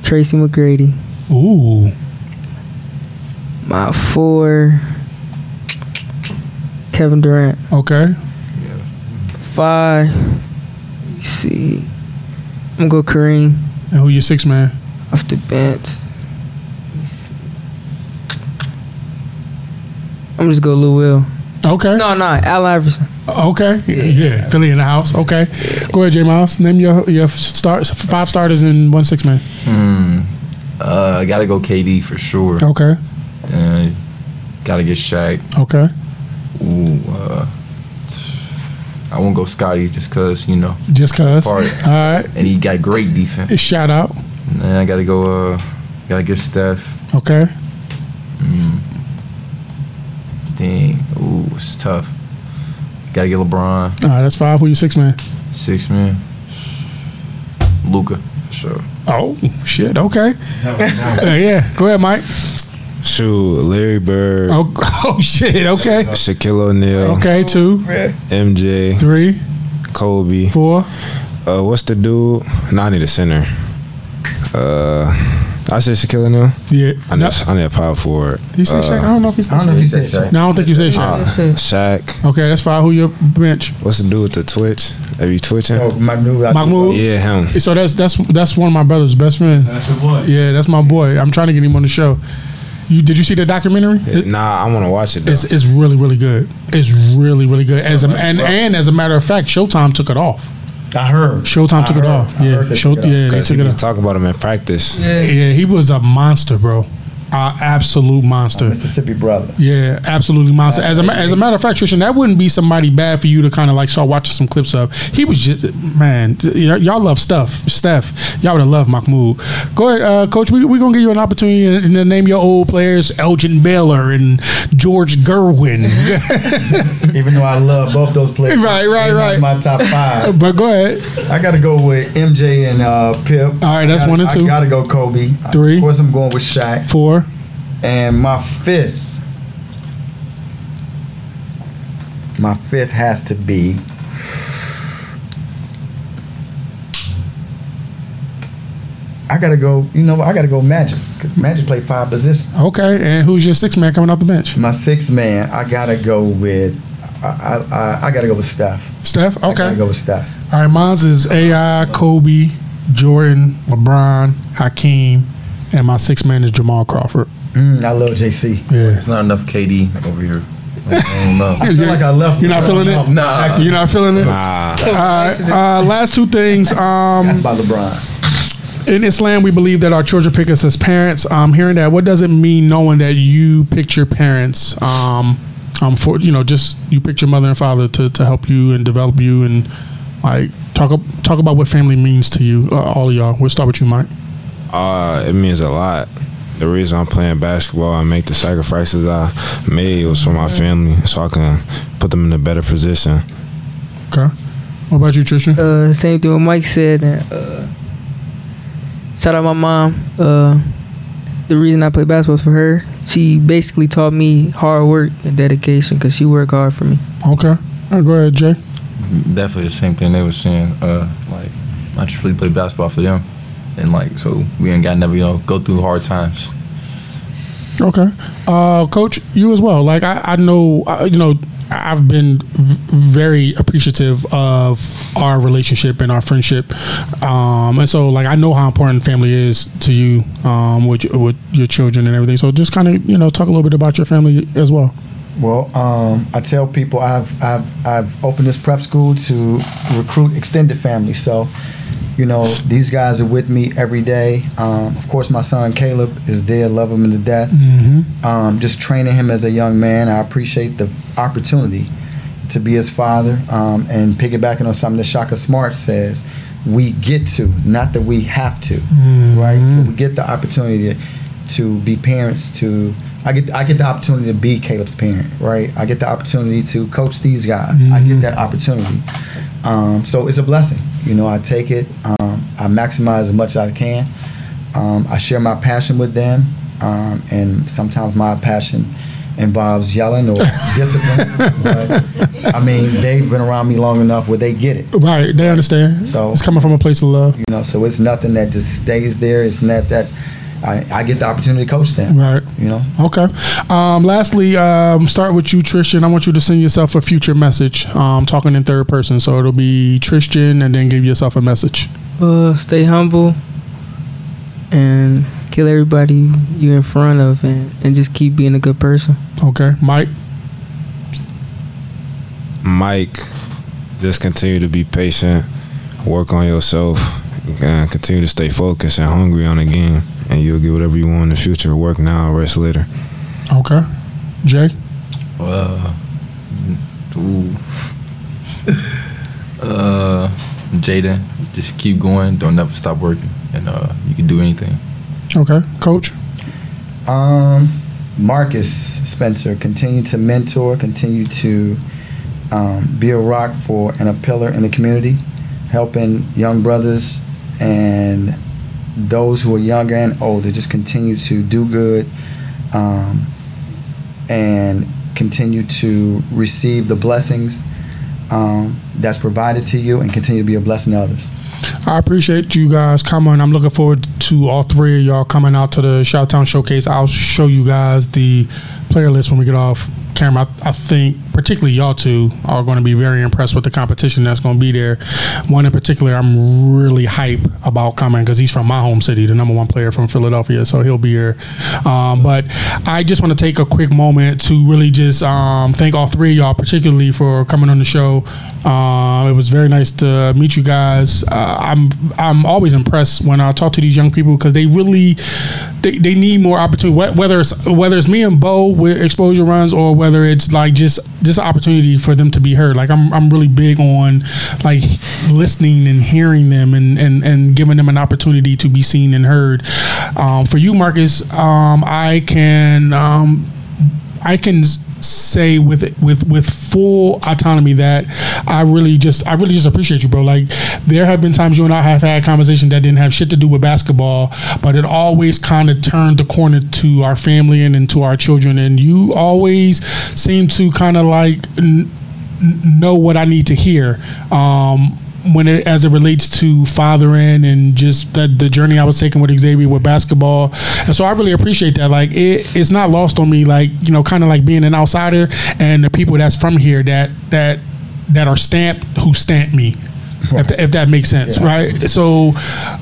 Tracy McGrady. Ooh. My four, Kevin Durant. Okay. Five, let me see. I'm gonna go Kareem And who your six man? off the bench. Let me see. I'm just go Lou Will. Okay. No, no, Al Iverson. Okay. Yeah. Philly in the house. Okay. Go ahead, J Miles. Name your your start five starters in one six man. hmm, uh, I gotta go KD for sure. Okay. Uh, gotta get Shaq. Okay. Ooh, uh, I won't go Scottie just cause you know, Just cause. All Part. right. and he got great defense. Shout out. And I gotta go. Uh, gotta get Steph. Okay. Mm. Dang, ooh, it's tough. Gotta get LeBron, All right. That's five. Who your six man? six man. Luka, Sure. Oh shit. Okay. Uh, yeah. Go ahead, Mike. Shoot, Larry Bird, Oh, oh shit. Okay. Shaquille O'Neal, Okay. Two, MJ, three, Kobe. four. Uh, what's the dude? No, I need a center. Uh, I said Shaquille O'Neal. Yeah. I No, need, I need a power forward. did you say Shaq? I don't know if you said I don't know if you Shaq. said Shaq. No, I don't think you said Shaq. Uh. Shaq. Okay, that's fine. Who your bench? What's the dude with the twitch? Are you twitching? Oh, Mahmoud. Mahmoud? Yeah, him. So that's that's that's one of my brother's best friends. That's your boy. Yeah, that's my boy. I'm trying to get him on the show. You did you see the documentary? It- Nah, I want to watch it. Though. it's it's really really good. It's really really good. As a, and and as a matter of fact, Showtime took it off. I heard. Showtime I took it off. I Yeah, heard they Show, took it off. yeah, they took it off. talking about him in practice. Yeah. Yeah, he was a monster, bro. Absolute monster. Mississippi brother. Yeah, absolutely monster. As a, as a matter of fact, Tristian, that wouldn't be somebody bad for you to kind of like start watching some clips of. He was just man. y- y'all love stuff, Steph. Y'all would have loved Mahmoud. Go ahead, uh, Coach. We we gonna give you an opportunity to, to name your old players: Elgin Baylor and George Gervin. Even though I love both those players. Right, right, right. My top five. but go ahead. I got to go with MJ and uh, Pip. All right, that's gotta- one and two. I got to go Kobe. Three. Of course, I'm going with Shaq. Four. And my fifth, my fifth has to be. I gotta go. You know. I gotta go Magic because Magic played five positions. Okay, and who's your sixth man coming off the bench? My sixth man, I gotta go with. I I, I, I gotta go with Steph. Steph. Okay. I gotta go with Steph. All right, mine's is AI, Kobe, Jordan, LeBron, Hakeem, and my sixth man is Jamal Crawford. Mm, I love JC. Yeah. It's not enough KD over here. I don't know. I feel like I left. You're not feeling it? Nah. You're not feeling it? Nah, All right. Uh, last two things. Um, by LeBron. in Islam, we believe that our children pick us as parents. Um, hearing that, what does it mean knowing that you picked your parents? Um, um, for you know, just you picked your mother and father to, to help you and develop you and like talk talk about what family means to you. Uh, all of y'all. We'll start with you, Mike. uh, it means a lot. The reason I'm playing basketball and make the sacrifices I made was for my family, so I can put them in a better position. Okay. What about you, Tristian? Uh, same thing what Mike said. And, uh, shout out my mom. Uh, the reason I play basketball is for her. She basically taught me hard work and dedication because she worked hard for me. Okay. All right, go ahead, Jay. Definitely the same thing they were saying. Uh, like I just really play basketball for them, and like so we ain't got never you know go through hard times. Okay. Uh, Coach, you as well. Like I, I know, uh, you know, I've been very appreciative of our relationship and our friendship, um, and so like I know how important family is to you um, with your- with your children and everything. So just kind of you know talk a little bit about your family as well. Well, um, I tell people I've, I've I've opened this prep school to recruit extended family. So, you know, these guys are with me every day. Um, of course, my son Caleb is there, love him to death. Mm-hmm. Um, just training him as a young man. I appreciate the opportunity to be his father. Um, and piggybacking on something that Shaka Smart says, we get to, not that we have to, right? So we get the opportunity to, to be parents. To I get I get the opportunity to be Caleb's parent, right? I get the opportunity to coach these guys. I get that opportunity. Um, so it's a blessing. You know, I take it. Um, I maximize as much as I can. Um, I share my passion with them, um, and sometimes my passion involves yelling or discipline. but I mean, they've been around me long enough where they get it. Right, they understand. So- it's coming from a place of love. You know, so it's nothing that just stays there. It's not that I, I get the opportunity to coach them. Right. You know, Okay. Um, lastly, um, start with you, Tristian. I want you to send yourself a future message. Um, talking in third person, so it'll be Tristian, and then give yourself a message. Uh, stay humble and kill everybody you're in front of and, and just keep being a good person. Okay, Mike. Mike, just continue to be patient, work on yourself, and continue to stay focused and hungry on the game, and you'll get whatever you want in the future. Work now, rest later. Okay, Jay. Uh, ooh. uh, Jayden, just keep going. Don't never stop working, and uh, you can do anything. Okay, Coach. um, Marcus Spencer, continue to mentor, continue to um, be a rock for and a pillar in the community, helping young brothers and those who are younger and older just continue to do good um, and continue to receive the blessings um, that's provided to you and continue to be a blessing to others. I appreciate you guys coming. I'm looking forward to all three of y'all coming out to the Shouttown Showcase. I'll show you guys the player list when we get off camera. I, I think particularly y'all two are going to be very impressed with the competition that's going to be there. One in particular, I'm really hype about coming because he's from my home city, the number one player from Philadelphia, so he'll be here. Um, but I just want to take a quick moment to really just um, thank all three of y'all, particularly for coming on the show. Uh, it was very nice to meet you guys. Uh, I'm I'm always impressed when I talk to these young people because they really they, they need more opportunity. Whether it's whether it's me and Bo with Xposure Runs or whether it's like just just an opportunity for them to be heard. Like I'm I'm really big on like listening and hearing them and and and giving them an opportunity to be seen and heard. Um, for you, Marcus, um, I can um, I can say with with with full autonomy that I really just I really just appreciate you, bro. Like there have been times you and I have had conversations that didn't have shit to do with basketball, but it always kind of turned the corner to our family and into our children, and you always seem to kind of like. N- know what I need to hear. Um, when it as it relates to fathering and just that the journey I was taking with Xavier with basketball, and so I really appreciate that. Like it, it's not lost on me. Like you know, kind of like being an outsider and the people that's from here that that that are stamped who stamp me. If, if that makes sense, right? So,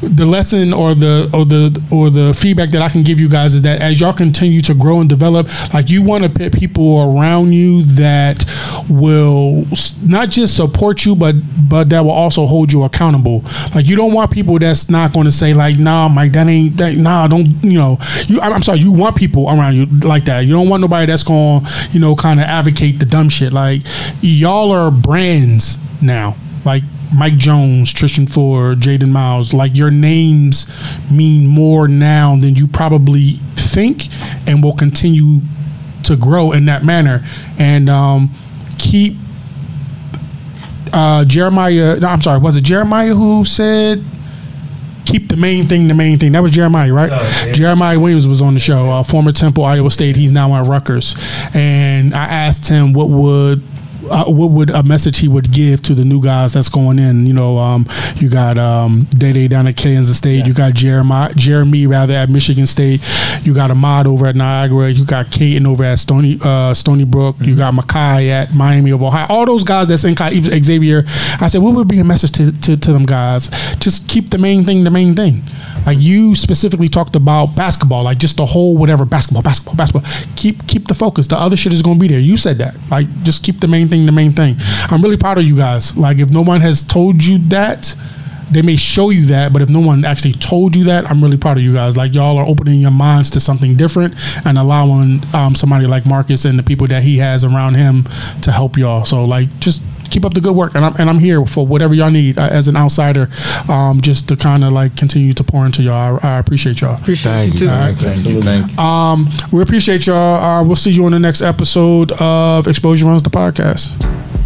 the lesson or the or the or the feedback that I can give you guys is that as y'all continue to grow and develop, like you want to put people around you that will not just support you, but but that will also hold you accountable. Like you don't want people that's not going to say like, "Nah, Mike, that ain't that. Nah, don't you know?" You, I'm I'm sorry, you want people around you like that. You don't want nobody that's going, you know, kind of advocate the dumb shit. Like y'all are brands now. Like Mike Jones, Tristian Ford, Jayden Miles, like your names mean more now than you probably think and will continue to grow in that manner. And um, keep uh, Jeremiah, no, I'm sorry, was it Jeremiah who said keep the main thing the main thing? That was Jeremiah, right? yeah. Jeremiah Williams was on the show, uh, former Temple, Iowa State. He's now at Rutgers. And I asked him what would uh, what would a message he would give to the new guys that's going in? You know, um, you got um, Day Day down at Kansas State. You got Jeremiah, Jeremy rather at Michigan State. You got Ahmad over at Niagara. You got Caden over at Stony uh, Stony Brook. You got Makai at Miami of Ohio. All those guys that's in Xavier. I said, what would be a message to, to, to them guys? Just keep the main thing the main thing. Like you specifically talked about basketball, like just the whole whatever basketball, basketball, basketball. Keep keep the focus. The other shit is going to be there. You said that. Like just keep the main thing the main thing. I'm really proud of you guys. Like if no one has told you that, they may show you that, but if no one actually told you that, I'm really proud of you guys. Like y'all are opening your minds to something different and allowing um, somebody like Marcus and the people that he has around him to help y'all. So like just keep up the good work, and I'm and I'm here for whatever y'all need uh, as an outsider, um, just to kind of like continue to pour into y'all. I, I appreciate y'all. Appreciate Thank you you. too. Thank you. Thank you. Thank you. Um, we appreciate y'all. Uh, we'll see you on the next episode of Xposure Runs the podcast.